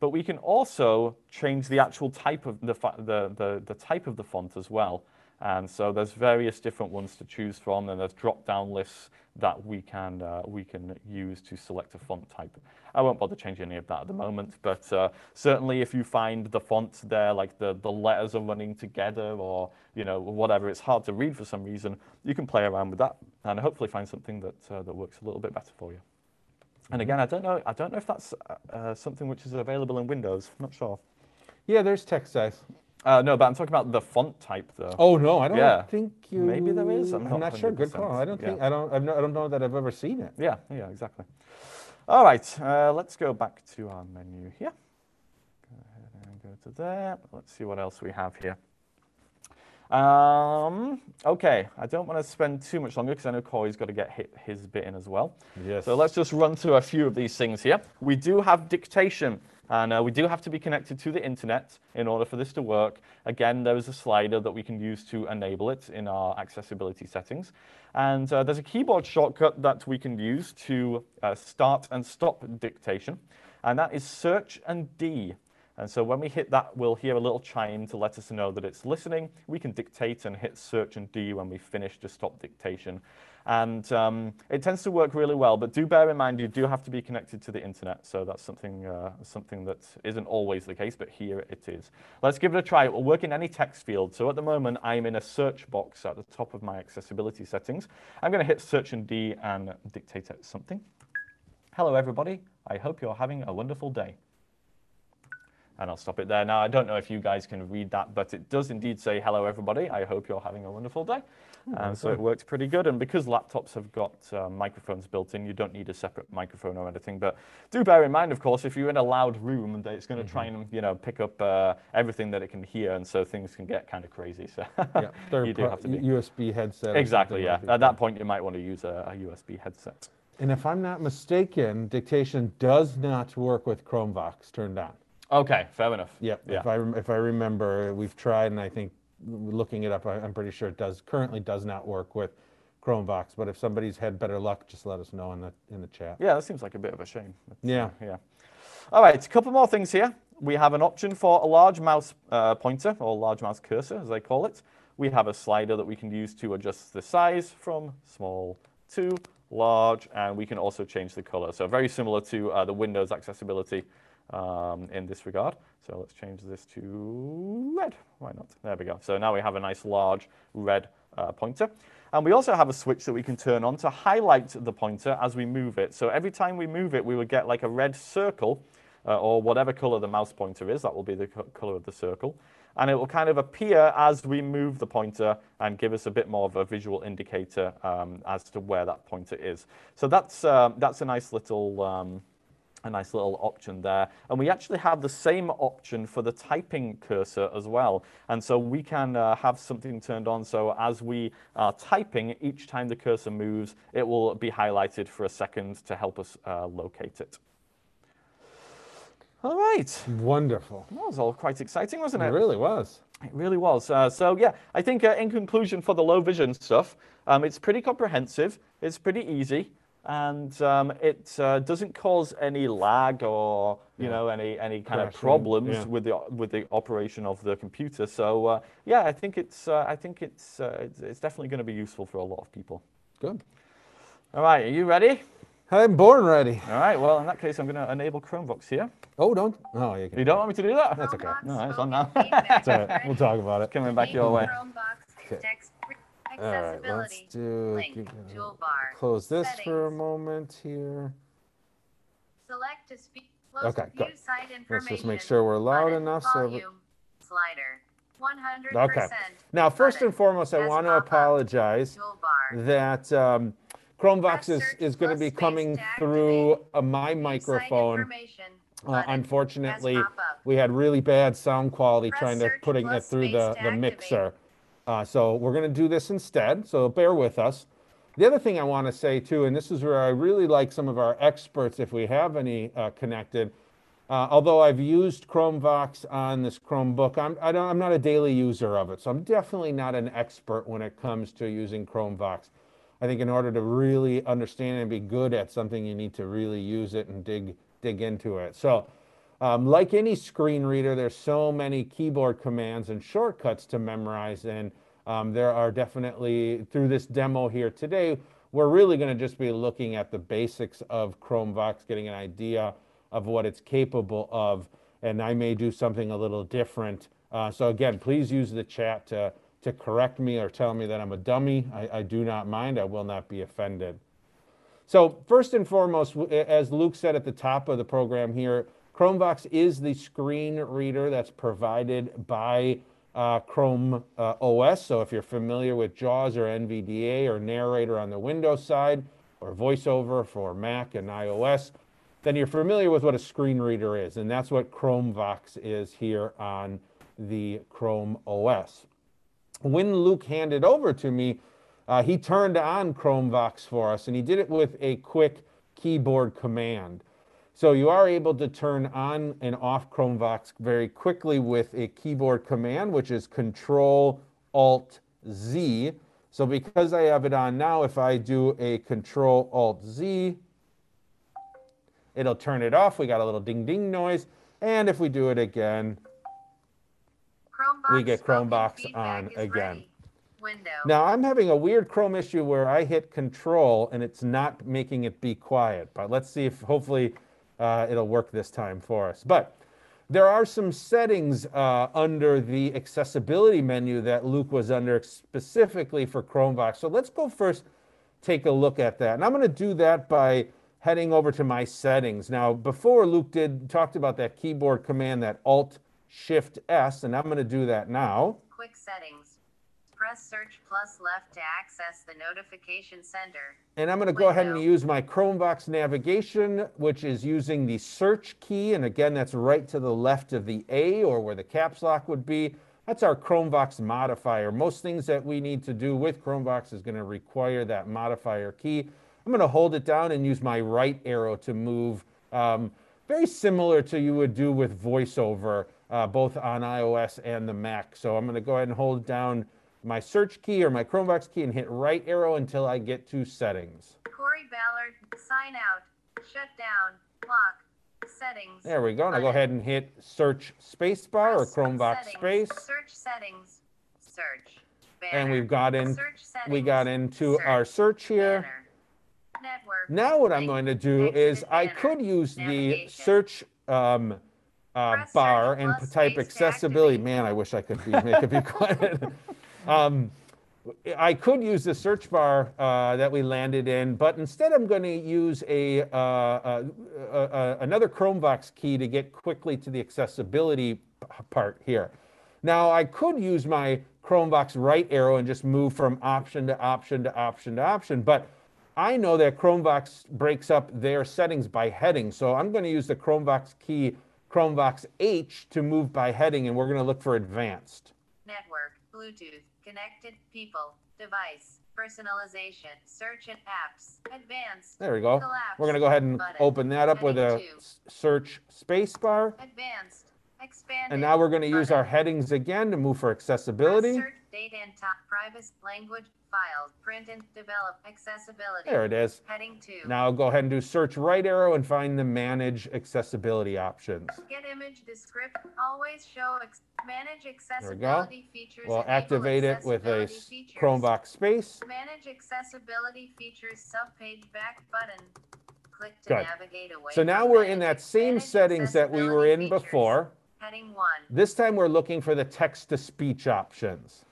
S1: But we can also change the actual type of the, the, the, the type of the font as well. And so there's various different ones to choose from, and there's drop-down lists that we can uh, we can use to select a font type. I won't bother changing any of that at the moment, but uh, certainly if you find the font there, like the, the letters are running together, or you know whatever, it's hard to read for some reason, you can play around with that and hopefully find something that uh, that works a little bit better for you. And again, I don't know I don't know if that's uh, uh, something which is available in Windows. I'm not sure.
S2: Yeah, there's text size.
S1: Uh, no, but I'm talking about the font type though.
S2: Oh no, I don't
S1: Yeah.
S2: think you.
S1: Maybe there is, I'm
S2: I'm,
S1: not
S2: not sure. Good
S1: 100%.
S2: call. I don't think.
S1: Yeah.
S2: I don't. I've no, I don't know that I've ever seen it.
S1: Yeah, yeah, exactly. All right, uh, let's go back to our menu here. Go ahead and go to there. Let's see what else we have here. Um, okay, I don't want to spend too much longer because I know Corey's got to get hit his bit in as well.
S2: Yes.
S1: So let's just run through a few of these things here. We do have dictation, and uh, we do have to be connected to the internet in order for this to work. Again, there is a slider that we can use to enable it in our accessibility settings. And uh, there's a keyboard shortcut that we can use to uh, start and stop dictation, and that is search and D. And so when we hit that, we'll hear a little chime to let us know that it's listening. We can dictate and hit search and D when we finish to stop dictation. And um, it tends to work really well, but do bear in mind you do have to be connected to the internet. So that's something, uh, something that isn't always the case, but here it is. Let's give it a try. It will work in any text field. So at the moment, I'm in a search box at the top of my accessibility settings. I'm going to hit search and D and dictate something. Hello, everybody. I hope you're having a wonderful day. And I'll stop it there. Now, I don't know if you guys can read that, but it does indeed say, hello, everybody. I hope you're having a wonderful day. and so it works pretty good. And because laptops have got uh, microphones built in, you don't need a separate microphone or anything. But do bear in mind, of course, if you're in a loud room, that it's going to try and, you know, pick up uh, everything that it can hear. And so things can get kind of crazy. So
S2: Yeah,
S1: you do have to be.
S2: USB headset.
S1: Exactly, yeah. At that point, you might want to use a, a USB headset.
S2: And if I'm not mistaken, dictation does not work with Chromevox turned on.
S1: Okay, fair enough.
S2: Yep.
S1: Yeah.
S2: If I rem- if I remember, we've tried, and I think looking it up, I, I'm pretty sure it does currently does not work with Chromevox. But if somebody's had better luck, just let us know in the in the chat.
S1: Yeah, that seems like a bit of a shame. but, uh,
S2: Yeah.
S1: yeah. All right, a couple more things here. We have an option for a large mouse uh, pointer, or large mouse cursor, as they call it. We have a slider that we can use to adjust the size from small to large, and we can also change the color. So very similar to uh, the Windows accessibility um, in this regard. So let's change this to red. Why not? There we go. So now we have a nice large red uh, pointer. And we also have a switch that we can turn on to highlight the pointer as we move it. So every time we move it, we would get like a red circle uh, or whatever color the mouse pointer is. That will be the co- color of the circle. And it will kind of appear as we move the pointer and give us a bit more of a visual indicator um, as to where that pointer is. So that's, um, that's a nice little um, a nice little option there. And we actually have the same option for the typing cursor as well. And so we can uh, have something turned on. So as we are typing, each time the cursor moves, it will be highlighted for a second to help us uh, locate it. All right.
S2: Wonderful.
S1: That was all quite exciting, wasn't
S2: It
S1: it?
S2: really was.
S1: It really was. Uh, so yeah, I think uh, in conclusion for the low vision stuff, um, it's pretty comprehensive. It's pretty easy, and um, it uh, doesn't cause any lag or you
S2: Yeah.
S1: know any any kind of problems
S2: yeah.
S1: with the with the operation of the computer. So uh, yeah, I think it's uh, I think it's, uh, it's it's definitely going to be useful for a lot of people.
S2: Good.
S1: All right, are you ready?
S2: I'm born ready.
S1: All right. Well, in that case, I'm going to enable ChromeVox here.
S2: Oh, don't. Oh, you can.
S1: You don't want me to do that?
S2: That's okay.
S1: No, it's on now.
S3: feedback
S2: It's all right. We'll talk about it.
S1: Coming back your
S3: Making
S1: way.
S3: ChromeVox
S2: Okay. All right. Let's
S3: accessibility.
S2: do.
S3: Link,
S2: give it a-
S3: toolbar.
S2: Close this for a
S3: Settings.
S2: moment here.
S3: Select to speak. Close
S2: Okay,
S3: view
S2: good.
S3: site
S2: Let's just make sure we're loud
S3: Button,
S2: enough so.
S3: Volume. Slider. 100%.
S2: Okay. Now, first and foremost, I want to
S3: pop-up.
S2: apologize
S3: Toolbar.
S2: that um, Chromevox
S3: Press
S2: is,
S3: search
S2: is going to
S3: plus
S2: be
S3: space
S2: coming
S3: to
S2: through
S3: activate.
S2: uh, my
S3: View site
S2: microphone.
S3: information.
S2: Uh,
S3: Button.
S2: unfortunately,
S3: pop-up.
S2: we had really bad sound quality
S3: Press
S2: trying to
S3: search
S2: putting it
S3: plus
S2: through
S3: space
S2: the,
S3: to
S2: the
S3: activate.
S2: mixer. Uh, so we're going to do this instead. So bear with us. The other thing I want to say too, and this is where I really like some of our experts, if we have any uh, connected. Uh, although I've used Chromevox on this Chromebook, I'm, I I'm not a daily user of it. So I'm definitely not an expert when it comes to using Chromevox. I think in order to really understand and be good at something, you need to really use it and dig dig into it. So, um, like any screen reader, there's so many keyboard commands and shortcuts to memorize, and um, there are definitely through this demo here today, we're really going to just be looking at the basics of Chromevox, getting an idea of what it's capable of, and I may do something a little different. Uh, so again, please use the chat to to correct me or tell me that I'm a dummy. I, I do not mind. I will not be offended. So first and foremost, as Luke said at the top of the program here, Chromevox is the screen reader that's provided by uh, Chrome uh, OS. So if you're familiar with JAWS or NVDA or Narrator on the Windows side or VoiceOver for Mac and iOS, then you're familiar with what a screen reader is. And that's what Chromevox is here on the Chrome OS when Luke handed over to me, uh, he turned on Chromevox for us and he did it with a quick keyboard command. So you are able to turn on and off Chromevox very quickly with a keyboard command, which is Control Alt Z. So because I have it on now, if I do a Control Alt Z, it'll turn it off. We got a little ding ding noise. And if we do it again,
S3: ChromeVox
S2: We get
S3: ChromeVox
S2: on again.
S3: Window.
S2: Now I'm having a weird Chrome issue where I hit Control and it's not making it be quiet. But let's see if hopefully uh, it'll work this time for us. But there are some settings uh, under the accessibility menu that Luke was under specifically for Chromevox. So let's go first take a look at that. And I'm going to do that by heading over to my settings. Now, before Luke did talked about that keyboard command, that Alt Shift S, and I'm going to do that now.
S3: Quick settings. Press search plus left to access the notification center.
S2: And I'm going to go ahead and use my Chromevox navigation, which is using the search key. And again, that's right to the left of the A or where the caps lock would be. That's our Chromevox modifier. Most things that we need to do with Chromevox is going to require that modifier key. I'm going to hold it down and use my right arrow to move, um, very similar to you would do with VoiceOver, uh, both on iOS and the Mac. So I'm going to go ahead and hold down my search key or my ChromeVox key and hit right arrow until I get to settings.
S3: Corey Ballard, sign out, shut down, lock, settings.
S2: There we go. I go ahead and hit search spacebar or ChromeVox
S3: settings.
S2: space.
S3: Search settings. Search.
S2: And we've got in,
S3: Search
S2: we got into our search here.
S3: Network.
S2: Now what I'm going to do is I could use the search um, uh,
S3: search
S2: bar and type accessibility. Man, I wish I could be, make it be quiet. Um, I could use the search bar uh, that we landed in, but instead I'm going to use a, uh, uh, uh, uh, another Chromevox key to get quickly to the accessibility part here. Now I could use my Chromevox right arrow and just move from option to option to option to option, but I know that Chromevox breaks up their settings by heading, so I'm going to use the Chromevox key Chromevox H to move by heading, and we're going to look for advanced.
S3: Network, Bluetooth, connected people, device, personalization, search and apps, advanced,
S2: There we go.
S3: Collapse
S2: We're going to go ahead and
S3: button.
S2: open that up with a
S3: two.
S2: search space bar.
S3: advanced, expanded.
S2: And now we're going to use our headings again to move for
S3: Press
S2: accessibility.
S3: Search, date and top, privacy, language, files, print and develop, accessibility.
S2: There it is.
S3: Heading two.
S2: Now go ahead and do search right arrow and find the manage accessibility options.
S3: Get image description, always show, ex- manage accessibility features.
S2: We'll activate it with a
S3: features.
S2: Chromevox space.
S3: Manage accessibility features subpage back button. Click to
S2: Good.
S3: navigate away.
S2: So now we're in that same settings that we were in
S3: features.
S2: before.
S3: Heading one,
S2: This time we're looking for the text to speech options.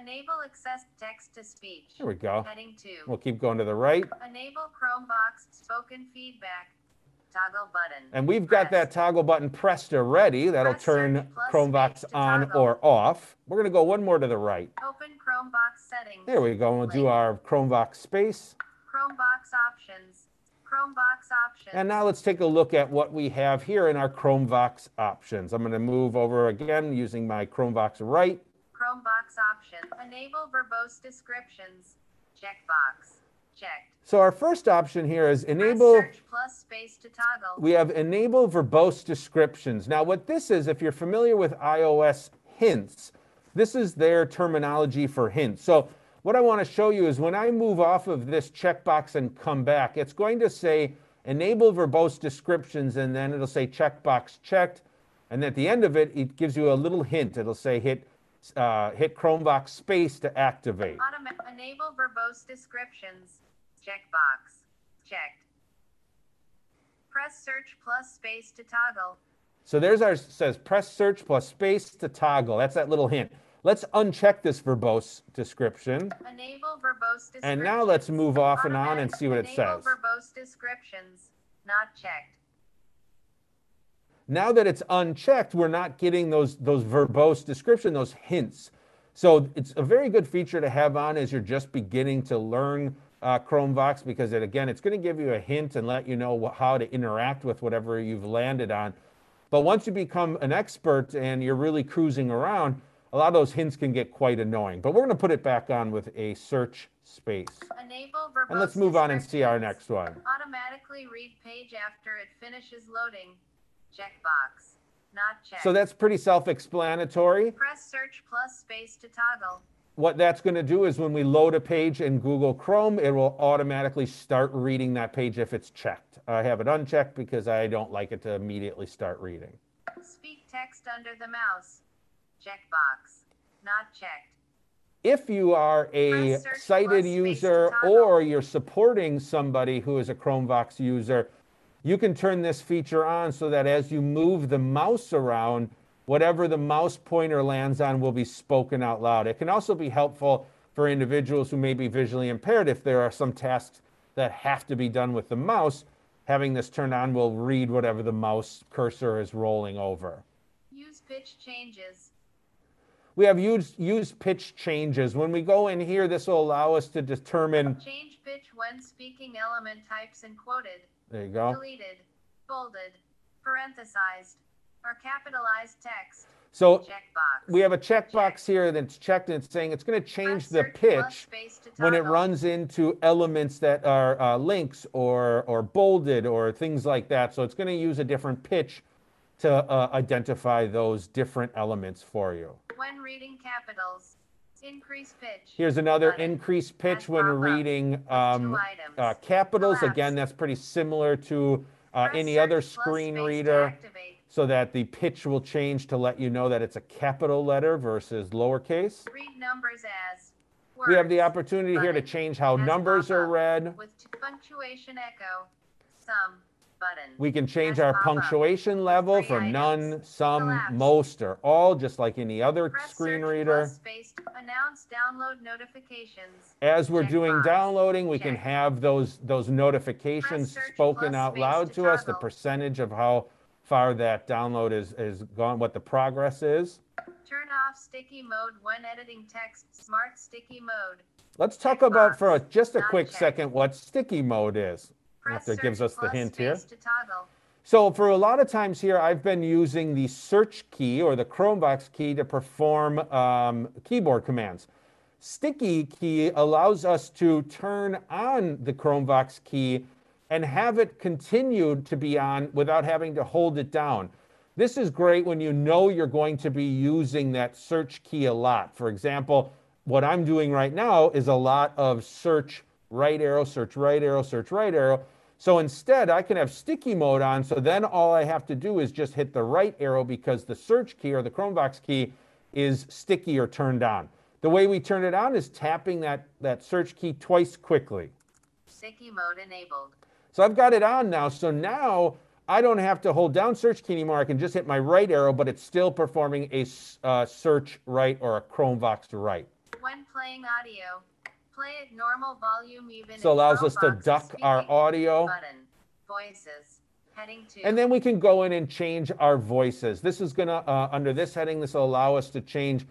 S3: Enable access text to speech.
S2: There we go.
S3: Heading two,
S2: We'll keep going to the right.
S3: enable ChromeVox spoken feedback. Toggle button.
S2: And we've got that toggle button pressed already. That'll
S3: Press
S2: turn
S3: plus
S2: Chromevox
S3: space to
S2: on
S3: toggle.
S2: or off. We're going to go one more to the right.
S3: Open ChromeVox settings.
S2: There we go. We'll do
S3: Link.
S2: our Chromevox space.
S3: ChromeVox options. ChromeVox options.
S2: And now let's take a look at what we have here in our Chromevox options. I'm going to move over again using my Chromevox right.
S3: Enable verbose descriptions. Checkbox. Checked.
S2: So our first option here is enable,
S3: plus space to toggle.
S2: we have enable verbose descriptions. Now what this is, if you're familiar with iOS hints, this is their terminology for hints. So what I want to show you is when I move off of this checkbox and come back, it's going to say enable verbose descriptions and then it'll say checkbox checked. And at the end of it, it gives you a little hint. It'll say hit, uh, hit Chromevox space to activate.
S3: Automa- enable verbose descriptions. Checkbox. Checked. Press search plus space to toggle.
S2: So there's our says press search plus space to toggle. That's that little hint. Let's uncheck this verbose description.
S3: Enable verbose descriptions.
S2: And now let's move off and on and see what it
S3: enable
S2: says.
S3: verbose descriptions. Not checked.
S2: Now that it's unchecked, we're not getting those those verbose description, those hints. So it's a very good feature to have on as you're just beginning to learn uh, Chromevox because it, again, it's going to give you a hint and let you know how to interact with whatever you've landed on. But once you become an expert and you're really cruising around, a lot of those hints can get quite annoying. But we're going to put it back on with a search space.
S3: Enable verbose
S2: And let's move on and see our next one.
S3: Automatically read page after it finishes loading. Checkbox. Not checked.
S2: So that's pretty self-explanatory.
S3: Press search plus space to toggle.
S2: What that's going to do is when we load a page in Google Chrome, it will automatically start reading that page if it's checked. I have it unchecked because I don't like it to immediately start reading.
S3: Speak text under the mouse. Checkbox. Not checked.
S2: If you are a sighted
S3: plus space to
S2: user or you're supporting somebody who is a Chromevox user, you can turn this feature on so that as you move the mouse around, whatever the mouse pointer lands on will be spoken out loud. It can also be helpful for individuals who may be visually impaired if there are some tasks that have to be done with the mouse. Having this turned on will read whatever the mouse cursor is rolling over.
S3: Use pitch changes.
S2: We have use, use pitch changes. When we go in here, this will allow us to determine,
S3: Change pitch when speaking element types and quoted,
S2: there you go.
S3: deleted, bolded, parenthesized, or capitalized text.
S2: So
S3: Checkbox.
S2: we have a checkbox here that's checked and it's saying it's going to change the pitch when it runs into elements that are uh, links or, or bolded or things like that. So it's going to use a different pitch to uh, identify those different elements for you.
S3: When reading capitals, increase pitch.
S2: Here's another
S3: Button.
S2: increased pitch when
S3: pop-up
S2: reading um, uh, capitals.
S3: Collapse.
S2: Again, that's pretty similar to uh, any other screen reader. so that the pitch will change to let you know that it's a capital letter versus lowercase.
S3: Read numbers as.
S2: We have the
S3: words
S2: opportunity here to change how
S3: As
S2: numbers are read.
S3: With punctuation echo. Some. Button.
S2: We can change
S3: Press
S2: our
S3: pop-up.
S2: punctuation level
S3: Three
S2: from
S3: items.
S2: none, some,
S3: Collapse.
S2: most, or all, just like any other
S3: Press
S2: screen
S3: search
S2: reader.
S3: plus space to announce download notifications.
S2: As we're doing
S3: Checkbox.
S2: downloading, we can
S3: Check.
S2: have those, those notifications
S3: Press search
S2: spoken
S3: plus
S2: out
S3: space
S2: loud
S3: to
S2: to us, the
S3: toggle.
S2: percentage of how far that download is, is gone, what the progress is.
S3: Turn off sticky mode when editing text. Smart sticky mode.
S2: Let's talk about for a- just a quick second what sticky mode is.
S3: Press
S2: it gives us the hint here.
S3: space to toggle.
S2: So for a lot of times here, I've been using the search key or the ChromeVox key to perform um, keyboard commands. Sticky key allows us to turn on the ChromeVox key and have it continued to be on without having to hold it down. This is great when you know you're going to be using that search key a lot. For example, what I'm doing right now is a lot of search right arrow, search right arrow, search right arrow. So instead, I can have sticky mode on. So then all I have to do is just hit the right arrow because the search key or the ChromeVox key is sticky or turned on. The way we turn it on is tapping that, that search key twice quickly.
S3: Sticky mode enabled.
S2: So I've got it on now. So now I don't have to hold down search key anymore. I can just hit my right arrow, but it's still performing a uh, search right or a ChromeVox to right.
S3: When playing audio, play at normal volume even
S2: So allows us to duck our audio.
S3: Button. Voices. Heading two.
S2: And then we can go in and change our voices. This is gonna, uh, under this heading, this will allow us to change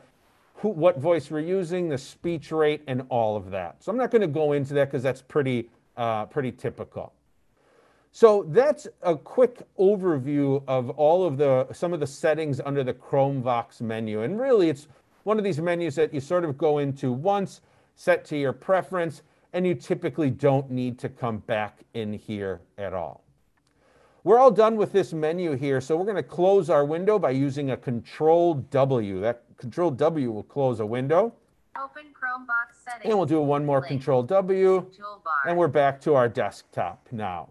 S2: who, what voice we're using, the speech rate, and all of that. So I'm not gonna go into that because that's pretty, uh, pretty typical. So that's a quick overview of all of the, some of the settings under the Chromevox menu. And really, it's one of these menus that you sort of go into once, set to your preference, and you typically don't need to come back in here at all. We're all done with this menu here, so we're going to close our window by using a Control W. That Control W will close a window,
S3: Open ChromeVox settings.
S2: and we'll do one more
S3: Link.
S2: Control W,
S3: Toolbar.
S2: and we're back to our desktop now.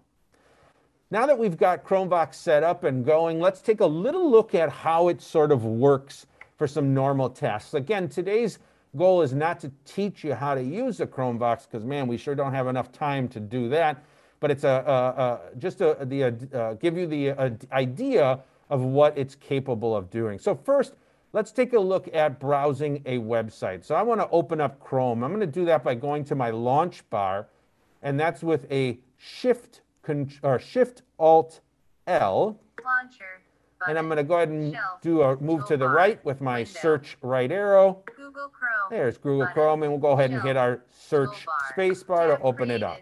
S2: Now that we've got ChromeVox set up and going, let's take a little look at how it sort of works for some normal tasks. Again, today's goal is not to teach you how to use a ChromeVox because, man, we sure don't have enough time to do that. But it's a, a, a just a, the uh, give you the uh, idea of what it's capable of doing. So first, let's take a look at browsing a website. So I want to open up Chrome. I'm going to do that by going to my launch bar, and that's with a Shift or Shift Alt L.
S3: Launcher.
S2: And I'm going to go ahead and
S3: shelf,
S2: do a move to the right with my
S3: window.
S2: search right arrow.
S3: Google Chrome.
S2: There's Google
S3: button,
S2: Chrome, and we'll go ahead and hit our search
S3: toolbar,
S2: space bar to
S3: tab
S2: open it up.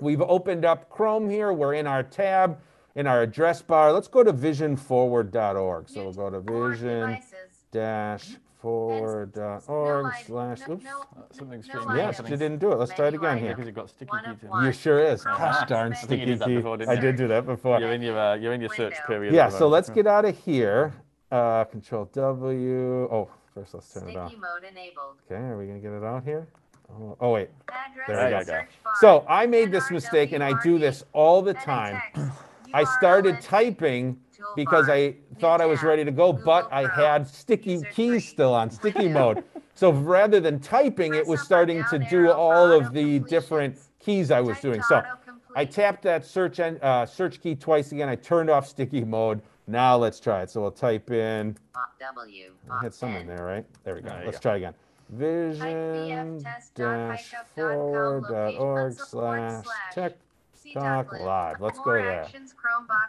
S2: We've opened up Chrome here. We're in our tab, in our address bar. Let's go to visionforward.org. So we'll go to vision
S3: devices.
S2: dash forward.org
S3: No
S2: slash,
S3: no-
S2: oops.
S3: no-
S1: Something
S3: no
S1: strange.
S3: item.
S2: Yes, you didn't do it. Let's try it again here.
S1: Because you've got sticky
S3: One
S1: keys in.
S2: You sure is.
S3: Chrome
S2: Gosh darn sticky
S1: You
S2: key.
S1: before,
S2: I did do that before.
S1: You're in your uh, you're in your search
S3: Window.
S1: period.
S2: Yeah, so let's get out of here. Uh, control W. Oh, first let's turn it
S3: Sticky
S2: off.
S3: mode enabled.
S2: Okay, are we gonna get it out here? Oh, oh wait.
S3: Address
S2: There
S1: we go.
S3: search bar.
S2: So I made this mistake and I do this all the time. I started typing because I thought I was ready to go, but I had sticky keys still on, sticky mode. So rather than typing, it was starting to do all of the different keys I was doing. So. I tapped that search en- uh, search key twice again. I turned off sticky mode. Now let's try it. So we'll type in.
S3: Op W.
S2: I
S3: Op
S2: had some in there, right? There we go.
S1: There
S2: Let's
S1: go.
S2: try again. Vision dash forward.org slash tech Talk Live. Let's go there.
S3: actions,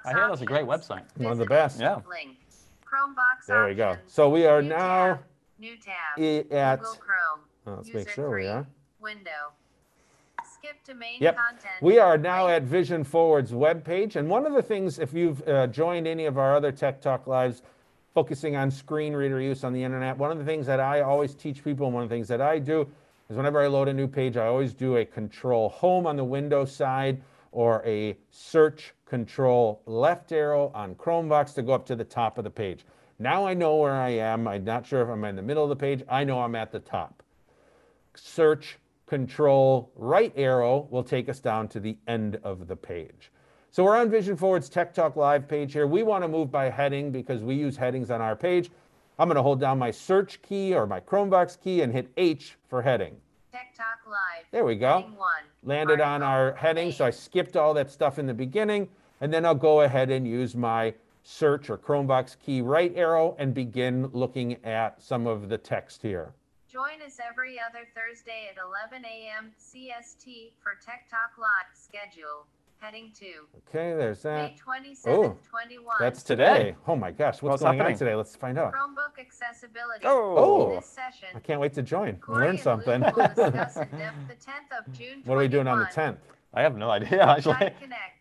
S1: I hear that's a great website.
S2: One of the best.
S1: Yeah.
S2: There we go. So we are now.
S3: New tab.
S2: at.
S3: Google Chrome.
S2: Oh, let's make sure we are.
S3: Window. Skip to main
S2: Yep.
S3: content.
S2: We are now at Vision Forward's webpage. And one of the things, if you've uh, joined any of our other Tech Talk Lives focusing on screen reader use on the internet, one of the things that I always teach people, and one of the things that I do, is whenever I load a new page, I always do a control home on the Windows side or a search control left arrow on ChromeVox to go up to the top of the page. Now I know where I am. I'm not sure if I'm in the middle of the page. I know I'm at the top search control right arrow will take us down to the end of the page. So we're on Vision Forward's Tech Talk Live page here. We want to move by heading because we use headings on our page. I'm going to hold down my search key or my ChromeVox key and hit H for heading.
S3: Tech Talk Live.
S2: There we go.
S3: One.
S2: landed on our heading, so I skipped all that stuff in the beginning, and then I'll go ahead and use my search or ChromeVox key right arrow and begin looking at some of the text here.
S3: Join us every other Thursday at 11 a.m. CST for Tech Talk Live schedule. Heading to.
S2: Okay, there's that.
S3: May 27th,
S2: Oh,
S3: 21.
S2: That's
S1: today.
S2: today. Oh my gosh, what's,
S1: What's
S2: going
S1: happening?
S2: on today? Let's find out.
S3: Chromebook accessibility.
S1: Oh.
S3: In this session,
S2: I can't wait to join
S3: Corey
S2: learn something.
S3: Will discuss in depth the 10th of June.
S2: what are we doing on the 10th?
S1: I have no idea actually.
S3: Connect.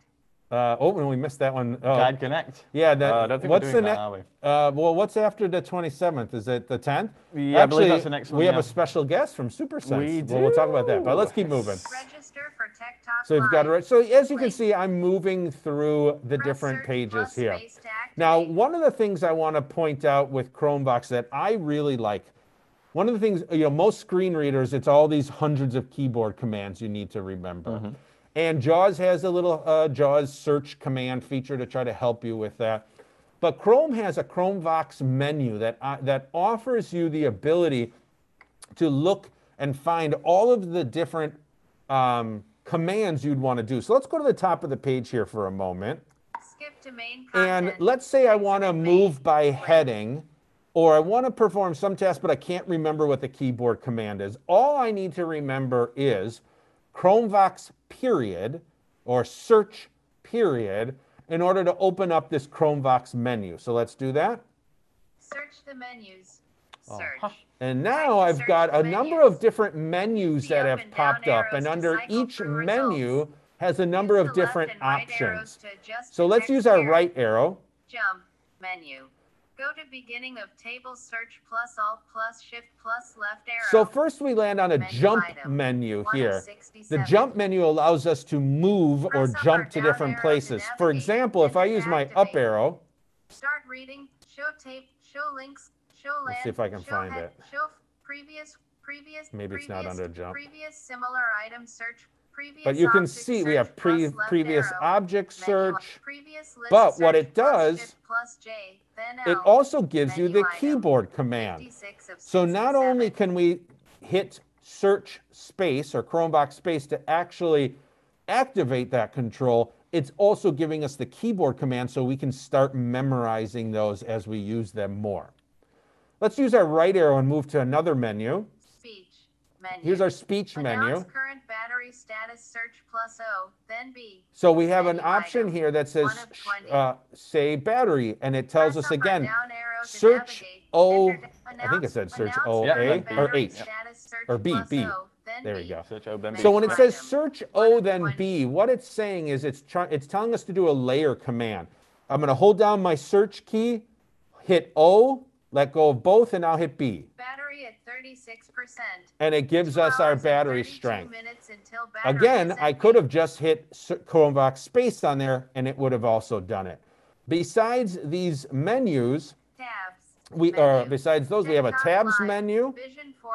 S2: Uh, oh, and we missed that one. Oh,
S1: Guide Connect.
S2: yeah. That,
S1: Uh, I don't think
S2: what's
S1: we're
S2: the
S1: doing that,
S2: ne-
S1: are we?
S2: Uh, well, what's after the 27th? Is it the 10th?
S1: Yeah, I believe that's the next one,
S2: We have a special guest from Super Sense.
S1: We
S2: Well, we'll talk about that, but let's keep moving.
S3: Register for Tech Talk
S2: So you've got it
S3: Live.
S2: right. So as you can see, I'm moving through the
S3: Press
S2: different pages here. Now, one of the things I want to point out with ChromeVox that I really like, one of the things, you know, most screen readers, it's all these hundreds of keyboard commands you need to remember. And JAWS has a little uh, JAWS search command feature to try to help you with that. But Chrome has a Chromevox menu that, uh, that offers you the ability to look and find all of the different um, commands you'd want to do. So let's go to the top of the page here for a moment.
S3: Skip to main content.
S2: And let's say I want to move by heading, or I want to perform some task, but I can't remember what the keyboard command is. All I need to remember is Chromevox period or search period in order to open up this Chromevox menu. So let's do that.
S3: Search the menus.
S1: Oh,
S3: Search.
S1: huh.
S2: And now I've got a number of different menus
S3: the
S2: that have popped up, and under each menu
S3: results.
S2: has a number
S3: Use
S2: of different
S3: right
S2: options. So let's use our
S3: here.
S2: right arrow.
S3: Jump menu. Go to beginning of table search plus alt plus shift plus left arrow.
S2: So first we land on a
S3: Menu
S2: jump
S3: item.
S2: menu here. The jump menu allows us to move or
S3: Press or
S2: jump to different
S3: to
S2: places. For example, if I use my up arrow,
S3: Start reading. Show tape. Show links. Show land.
S2: Let's see if I can find
S3: head-
S2: it.
S3: Show previous. Previous.
S2: Maybe it's not
S3: previous-
S2: under jump.
S3: Previous similar item search. Previous.
S2: but you can see we have pre previous
S3: arrow.
S2: object search.
S3: Previous list
S2: But what
S3: search
S2: it
S3: plus
S2: does,
S3: shift plus J, then
S2: It also gives you the keyboard command. So not only can we hit search space or Chromebox space to actually activate that control, it's also giving us the keyboard command so we can start memorizing those as we use them more. Let's use our right arrow and move to another menu.
S3: Speech menu.
S2: Here's our speech
S3: Announce
S2: menu.
S3: current battery status search plus O, then B.
S2: So we have an option here that says,
S3: One of
S2: sh-
S3: 20.
S2: uh, say battery, and it tells
S3: Press
S2: us again,
S3: down arrow to
S2: search
S3: navigate.
S2: O- I think it said search
S3: announce
S2: O,
S3: current
S1: A, or
S3: battery
S2: H. Or B,
S3: plus
S2: B.
S3: O, then
S2: There we
S3: B.
S2: go.
S1: Search O, then B.
S2: So when it says search O then B, what it's saying is it's trying it's telling us to do a layer command. I'm going to hold down my search key, hit O, let go of both, and I'll hit B.
S3: Battery at 36%.
S2: And it gives us our battery strength.
S3: battery
S2: Again, I could have just hit Chromevox space on there and it would have also done it. Besides these menus,
S3: Tabs.
S2: we are
S3: menu.
S2: besides those we have a tabs
S3: Live,
S2: menu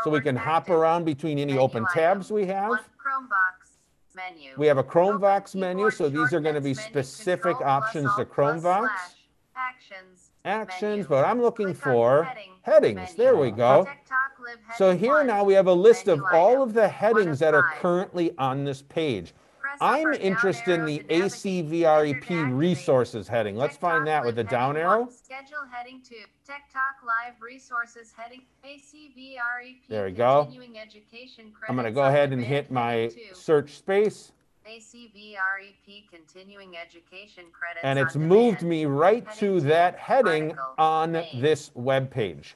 S2: so we can hop around between any open
S3: item.
S2: tabs we have.
S3: Menu.
S2: We have a Chromevox menu, so these are going to be specific
S3: Control
S2: options to Chromevox.
S3: Actions.
S2: Actions, but I'm looking
S3: Click
S2: for
S3: heading
S2: headings.
S3: menu.
S2: There we go.
S3: Tech Talk Live
S2: So here now we have a list of all of the headings that are currently on this page. I'm interested in the. ACVREP
S3: to
S2: resources heading. Let's find that with the down arrow.
S3: Schedule heading two. Tech Talk Live resources heading ACVREP.
S2: There we go. I'm going to go ahead and hit my search space
S3: ACVREP continuing education credits.
S2: and it's moved me right to that heading on this web page.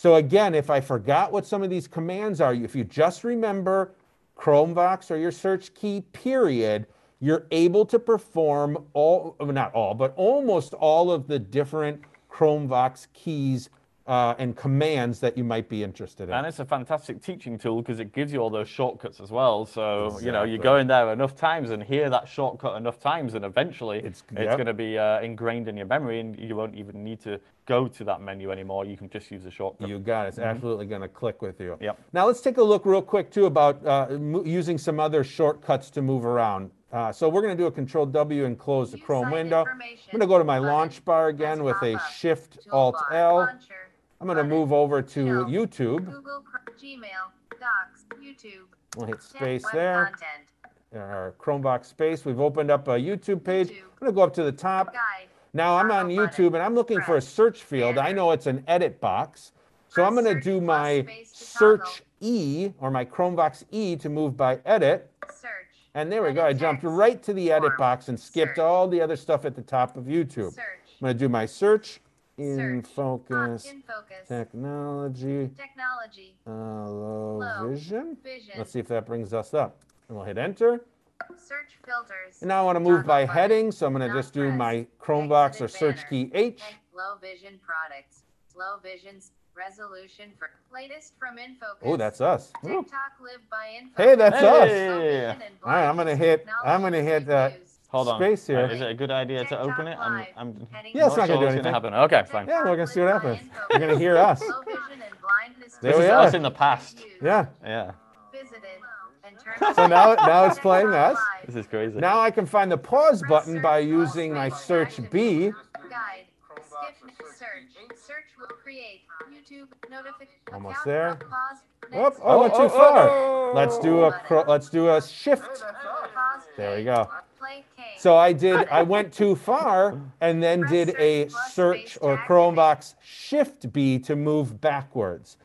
S2: So again, if I forgot what some of these commands are, if you just remember Chromevox or your search key period, you're able to perform all, not all, but almost all of the different Chromevox keys uh, and commands that you might be interested in.
S1: And it's a fantastic teaching tool because it gives you all those shortcuts as well. So, you know, you go in there enough times and hear that shortcut enough times, and eventually
S2: It's-
S1: it's,
S2: yep.
S1: going to be uh, ingrained in your memory and you won't even need to go to that menu anymore. You can just use a shortcut.
S2: You got it. It's absolutely going to click with you.
S1: Mm-hmm. Yep.
S2: Now let's take a look real quick too about uh, mo- using some other shortcuts to move around. Uh, so we're going to do a Control W and close the Chrome window. I'm going to go to my launch bar again with a. Shift Alt L.
S3: launcher,
S2: I'm going to move over to YouTube.
S3: Google, Gmail, Docs. YouTube.
S2: We'll hit space there.
S3: Content.
S2: Our ChromeVox space. We've opened up a YouTube page.
S3: YouTube.
S2: I'm gonna go up to the top.
S3: Guide.
S2: Now I'm on YouTube and I'm looking for a search field. I know it's an edit box. So I'm gonna do my search
S3: toggle.
S2: E or my ChromeVox E to move by edit.
S3: Search.
S2: And there we go. I jumped right to the edit
S3: Form.
S2: box and skipped
S3: Search.
S2: all the other stuff at the top of YouTube.
S3: Search.
S2: I'm gonna do my search in focus
S3: In focus.
S2: technology
S3: Technology.
S2: uh, low
S3: Low.
S2: vision.
S3: Vision.
S2: Let's see if that brings us up. And we'll hit enter.
S3: Search filters.
S2: And now I want to move
S3: Toggle
S2: by
S3: button.
S2: heading, so I'm going to just do my ChromeVox or search
S3: banner.
S2: key H.
S3: Low vision products. Low vision's resolution for latest from InFocus.
S2: Oh, that's us. Ooh.
S3: Tech Talk Live by InFocus.
S2: Hey, that's
S1: us.
S2: All right, I'm gonna hit- I'm gonna hit, uh.
S1: Hold on.
S2: Space here.
S1: Uh, Is it a good idea to open it? I'm, I'm
S2: Yeah, it's
S1: not
S2: not gonna do
S1: what's
S2: anything.
S1: happen. Okay, fine.
S2: Yeah, we're gonna see what happens.
S3: live by
S2: You're gonna hear us.
S3: Low vision
S2: There
S1: This
S2: we
S1: is us in the past.
S2: Yeah.
S1: Yeah,
S3: Visited and turned
S2: So now, now it's playing us.
S1: this is crazy.
S2: Now I can find the pause button by using my search. B.
S3: Guide. Skip search. Search will create YouTube notification.
S2: Almost there.
S3: Pause.
S2: Whoop, oh, I went too
S1: oh,
S2: far.
S1: oh.
S2: Let's do a cro- let's do a shift. There we go. So I did I went too far and then did a search or ChromeVox shift B to move backwards.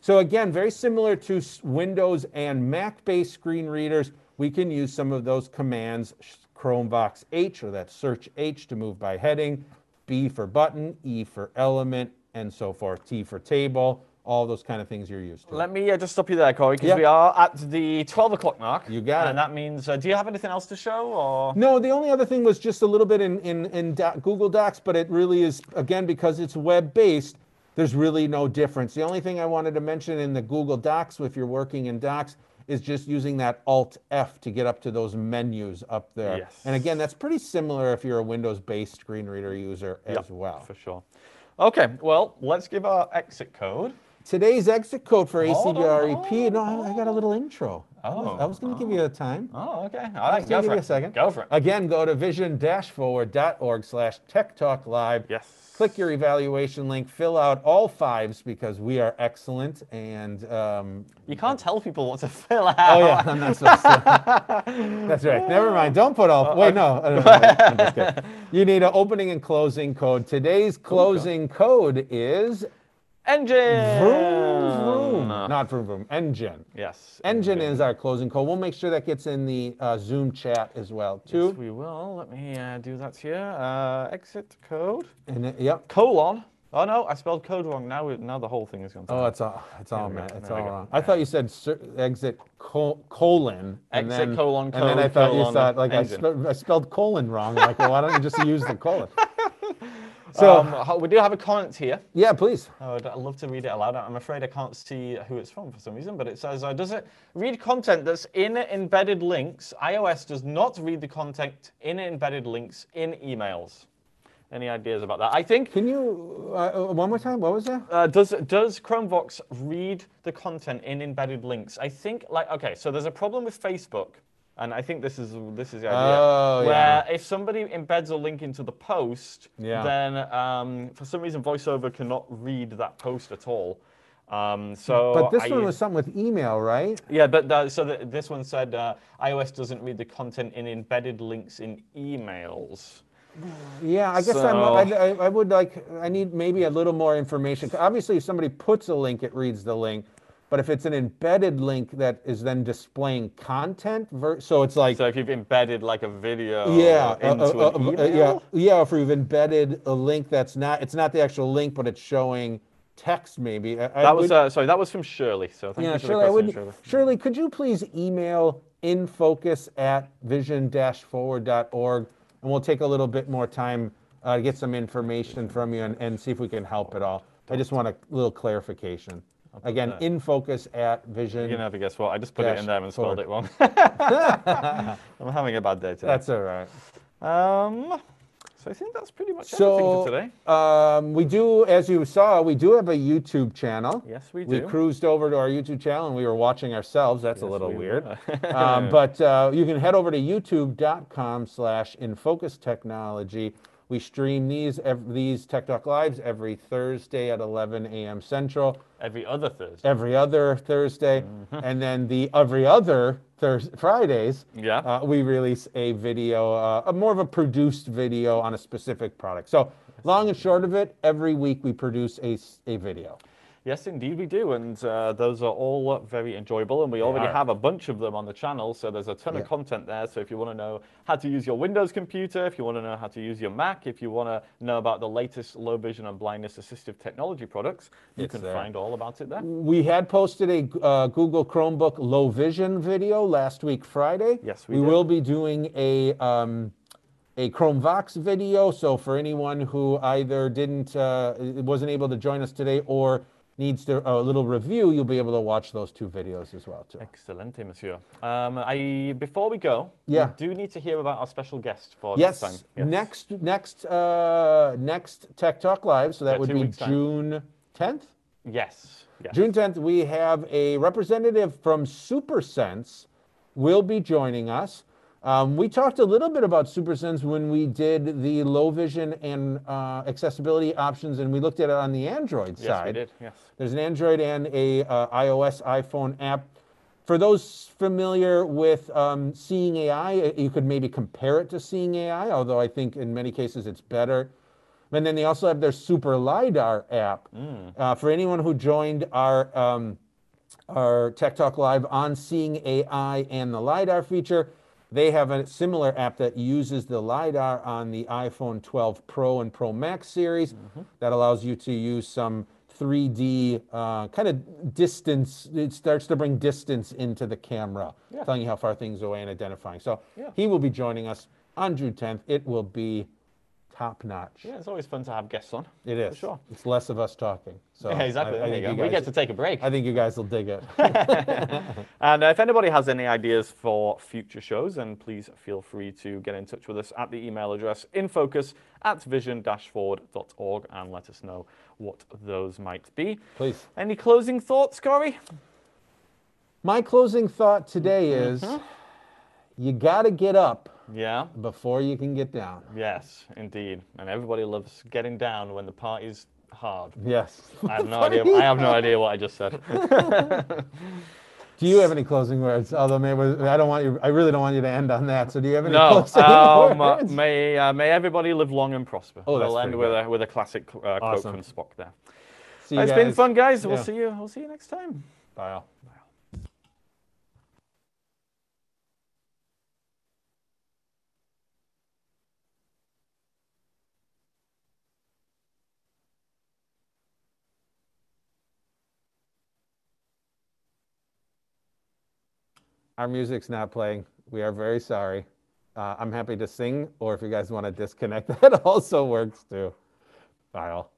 S2: So again, very similar to Windows and Mac-based screen readers, we can use some of those commands, ChromeVox H or that search H to move by heading, B for button, E for element, and so forth, T for table, all those kind of things you're used to.
S1: Let me uh, just stop you there, Corey, because
S2: Yeah.
S1: we are at the 12 o'clock mark.
S2: You got
S1: and
S2: it.
S1: that means, uh, do you have anything else to show? or?
S2: No, the only other thing was just a little bit in, in, in doc, Google Docs, but it really is, again, because it's web based, there's really no difference. The only thing I wanted to mention in the Google Docs, if you're working in Docs, is just using that Alt F to get up to those menus up there.
S1: Yes.
S2: And again, that's pretty similar if you're a Windows based screen reader user as
S1: Yep,
S2: well.
S1: For sure. Okay, well, let's give our exit code.
S2: Today's exit code for ACVREP, no, I I got a little intro. Was,
S1: Oh,
S2: I was going to give you a time.
S1: Oh, okay.
S2: I'll
S1: right,
S2: give
S1: go
S2: you a second.
S1: Go for it.
S2: Again, go to vision-forward.org slash tech talk live.
S1: Yes.
S2: Click your evaluation link, fill out all fives because we are excellent and um,
S1: You can't tell people what to fill out.
S2: oh yeah, I'm not supposed to. That's right. Never mind. Don't put all. Wait, no. uh, no, no, I'm just kidding. You need an opening and closing code. Today's closing code is
S1: Engine.
S2: vroom vroom, not vroom vroom. Engine.
S1: Yes.
S2: Engine is our closing code. We'll make sure that gets in the uh, Zoom chat as well too.
S1: Yes, we will. Let me uh, do that here. Uh, exit code.
S2: And it- yep.
S1: Colon. Oh no, I spelled code wrong. Now, we- now the whole thing is gone.
S2: Oh, it's all, it's all, man, it's all wrong. I thought you said exit col- colon. and
S1: Exit
S2: then-
S1: colon,
S2: And then I thought you thought, like, I, spe- I spelled colon wrong. I'm like, well, why don't you just use the colon? So,
S1: um, we do have a comment here.
S2: yeah, please.
S1: I would I'd love to read it aloud. I'm afraid I can't see who it's from for some reason, but it says, uh, does it read content that's in embedded links? iOS does not read the content in embedded links in emails. Any ideas about that? I think,
S2: Can you, uh, uh, one more time? What was that?
S1: uh, does, does Chromevox read the content in embedded links? I think, like, okay, so there's a problem with Facebook, and I think this is, this is the idea.
S2: Oh,
S1: where
S2: yeah.
S1: if somebody embeds a link into the post,
S2: Yeah.
S1: then um, for some reason VoiceOver cannot read that post at all. Um, so
S2: But this
S1: I-
S2: one was something with email, right?
S1: yeah, but the, so the, this one said uh, iOS doesn't read the content in embedded links in emails.
S2: Yeah, I guess
S1: So-
S2: I'm, I, I, I would like, I need maybe a little more information. Obviously, if somebody puts a link, it reads the link. But if it's an embedded link that is then displaying content, ver- so it's like,
S1: So if you've embedded like a video
S2: yeah, uh,
S1: into
S2: uh,
S1: an
S2: uh, uh,
S1: email,
S2: yeah, yeah. If you've embedded a link that's not, it's not the actual link, but it's showing text, maybe. I- I
S1: that was
S2: would-
S1: uh, sorry, that was from Shirley. So thank
S2: yeah,
S1: you for
S2: Shirley,
S1: the
S2: would,
S1: question, Shirley.
S2: Shirley, could you please email infocus at vision-forward.org, and we'll take a little bit more time uh, to get some information from you and, and see if we can help at all. I just want a little clarification. Again,
S1: that.
S2: infocus at vision.
S1: You're gonna have to guess what I just put it
S2: Dash
S1: in there and spelled it wrong. I'm having a bad day today.
S2: That's all right.
S1: Um, so I think that's pretty much everything for
S2: So,
S1: today.
S2: um, we do, as you saw, we do have a YouTube channel.
S1: Yes, we do.
S2: We
S1: do.
S2: cruised over to our YouTube channel and we were watching ourselves. That's a
S1: Yes,
S2: little
S1: we
S2: weird.
S1: were.
S2: um, but uh, you can head over to youtube.com slash infocus technology. We stream these ev- these Tech Talk Lives every Thursday at 11 a.m. Central,
S1: Every other Thursday.
S2: every other Thursday,
S1: Mm-hmm.
S2: and then the every other Thurs Fridays.
S1: Yeah.
S2: Uh, we release a video, uh, a more of a produced video on a specific product. So, long and short of it, every week we produce a, a video.
S1: Yes, indeed we do, and uh, those are all very enjoyable, and we already
S2: are.
S1: have a bunch of them on the channel, so there's a ton
S2: Yeah.
S1: of content there. So if you want to know how to use your Windows computer, if you want to know how to use your Mac, if you want to know about the latest low vision and blindness assistive technology products, you
S2: It's
S1: can
S2: there.
S1: find all about it there.
S2: We had posted a uh, Google Chromebook low vision video last week, Friday.
S1: Yes, we
S2: we will be doing a um, a Chrome Vox video. So for anyone who either didn't uh, wasn't able to join us today or needs to, a little review, you'll be able to watch those two videos as well too.
S1: Excellent, monsieur. Um, I, before we go,
S2: Yeah.
S1: we do need to hear about our special guest for
S2: Yes,
S1: this time.
S2: next next uh, next Tech Talk Live. So that
S1: Yeah,
S2: would be. June 10th.
S1: Yes. yes.
S2: June 10th, we have a representative from SuperSense will be joining us. Um, we talked a little bit about SuperSense when we did the low vision and uh, accessibility options, and we looked at it on the Android
S1: Yes,
S2: side.
S1: we did. Yes.
S2: There's an Android and a uh, iOS iPhone app. For those familiar with um, Seeing AI, uh, you could maybe compare it to Seeing AI, although I think in many cases it's better. And then they also have their Super LiDAR app. Uh, for anyone who joined our um, our Tech Talk Live on Seeing AI and the LiDAR feature, they have a similar app that uses the LiDAR on the iPhone 12 Pro and Pro Max series that allows you to use some 3D uh, kind of distance. It starts to bring distance into the camera,
S1: Yeah.
S2: telling you how far things are away and identifying. So
S1: Yeah.
S2: he will be joining us on June 10th. It will be top notch.
S1: Yeah, it's always fun to have guests on.
S2: It is.
S1: sure.
S2: It's less of us talking. So
S1: Yeah, exactly.
S2: I, I
S1: there
S2: think
S1: you
S2: you
S1: go. we get to take a break.
S2: I think you guys will dig it.
S1: And uh, if anybody has any ideas for future shows, then please feel free to get in touch with us at the email address infocus at vision-forward.org and let us know what those might be.
S2: Please.
S1: Any closing thoughts, Corey?
S2: My closing thought today is
S1: Mm-hmm.
S2: You got to get up
S1: Yeah.
S2: before you can get down.
S1: Yes, indeed. And everybody loves getting down when the party's hard.
S2: Yes.
S1: I have no idea. I have no idea what I just said.
S2: Do you have any closing words? Although maybe I don't want you. I really don't want you to end on that. So do you have any
S1: No.
S2: closing
S1: Um, uh,
S2: words?
S1: may uh, may everybody live long and prosper.
S2: Oh, that's
S1: we'll end with
S2: good.
S1: a with a classic uh, quote from Spock there.
S2: See you
S1: It's been fun, guys. We'll see you. We'll see you next time.
S2: Bye. all. Our music's not playing. We are very sorry. Uh, I'm happy to sing, or if you guys want to disconnect, that also works too. Bye all.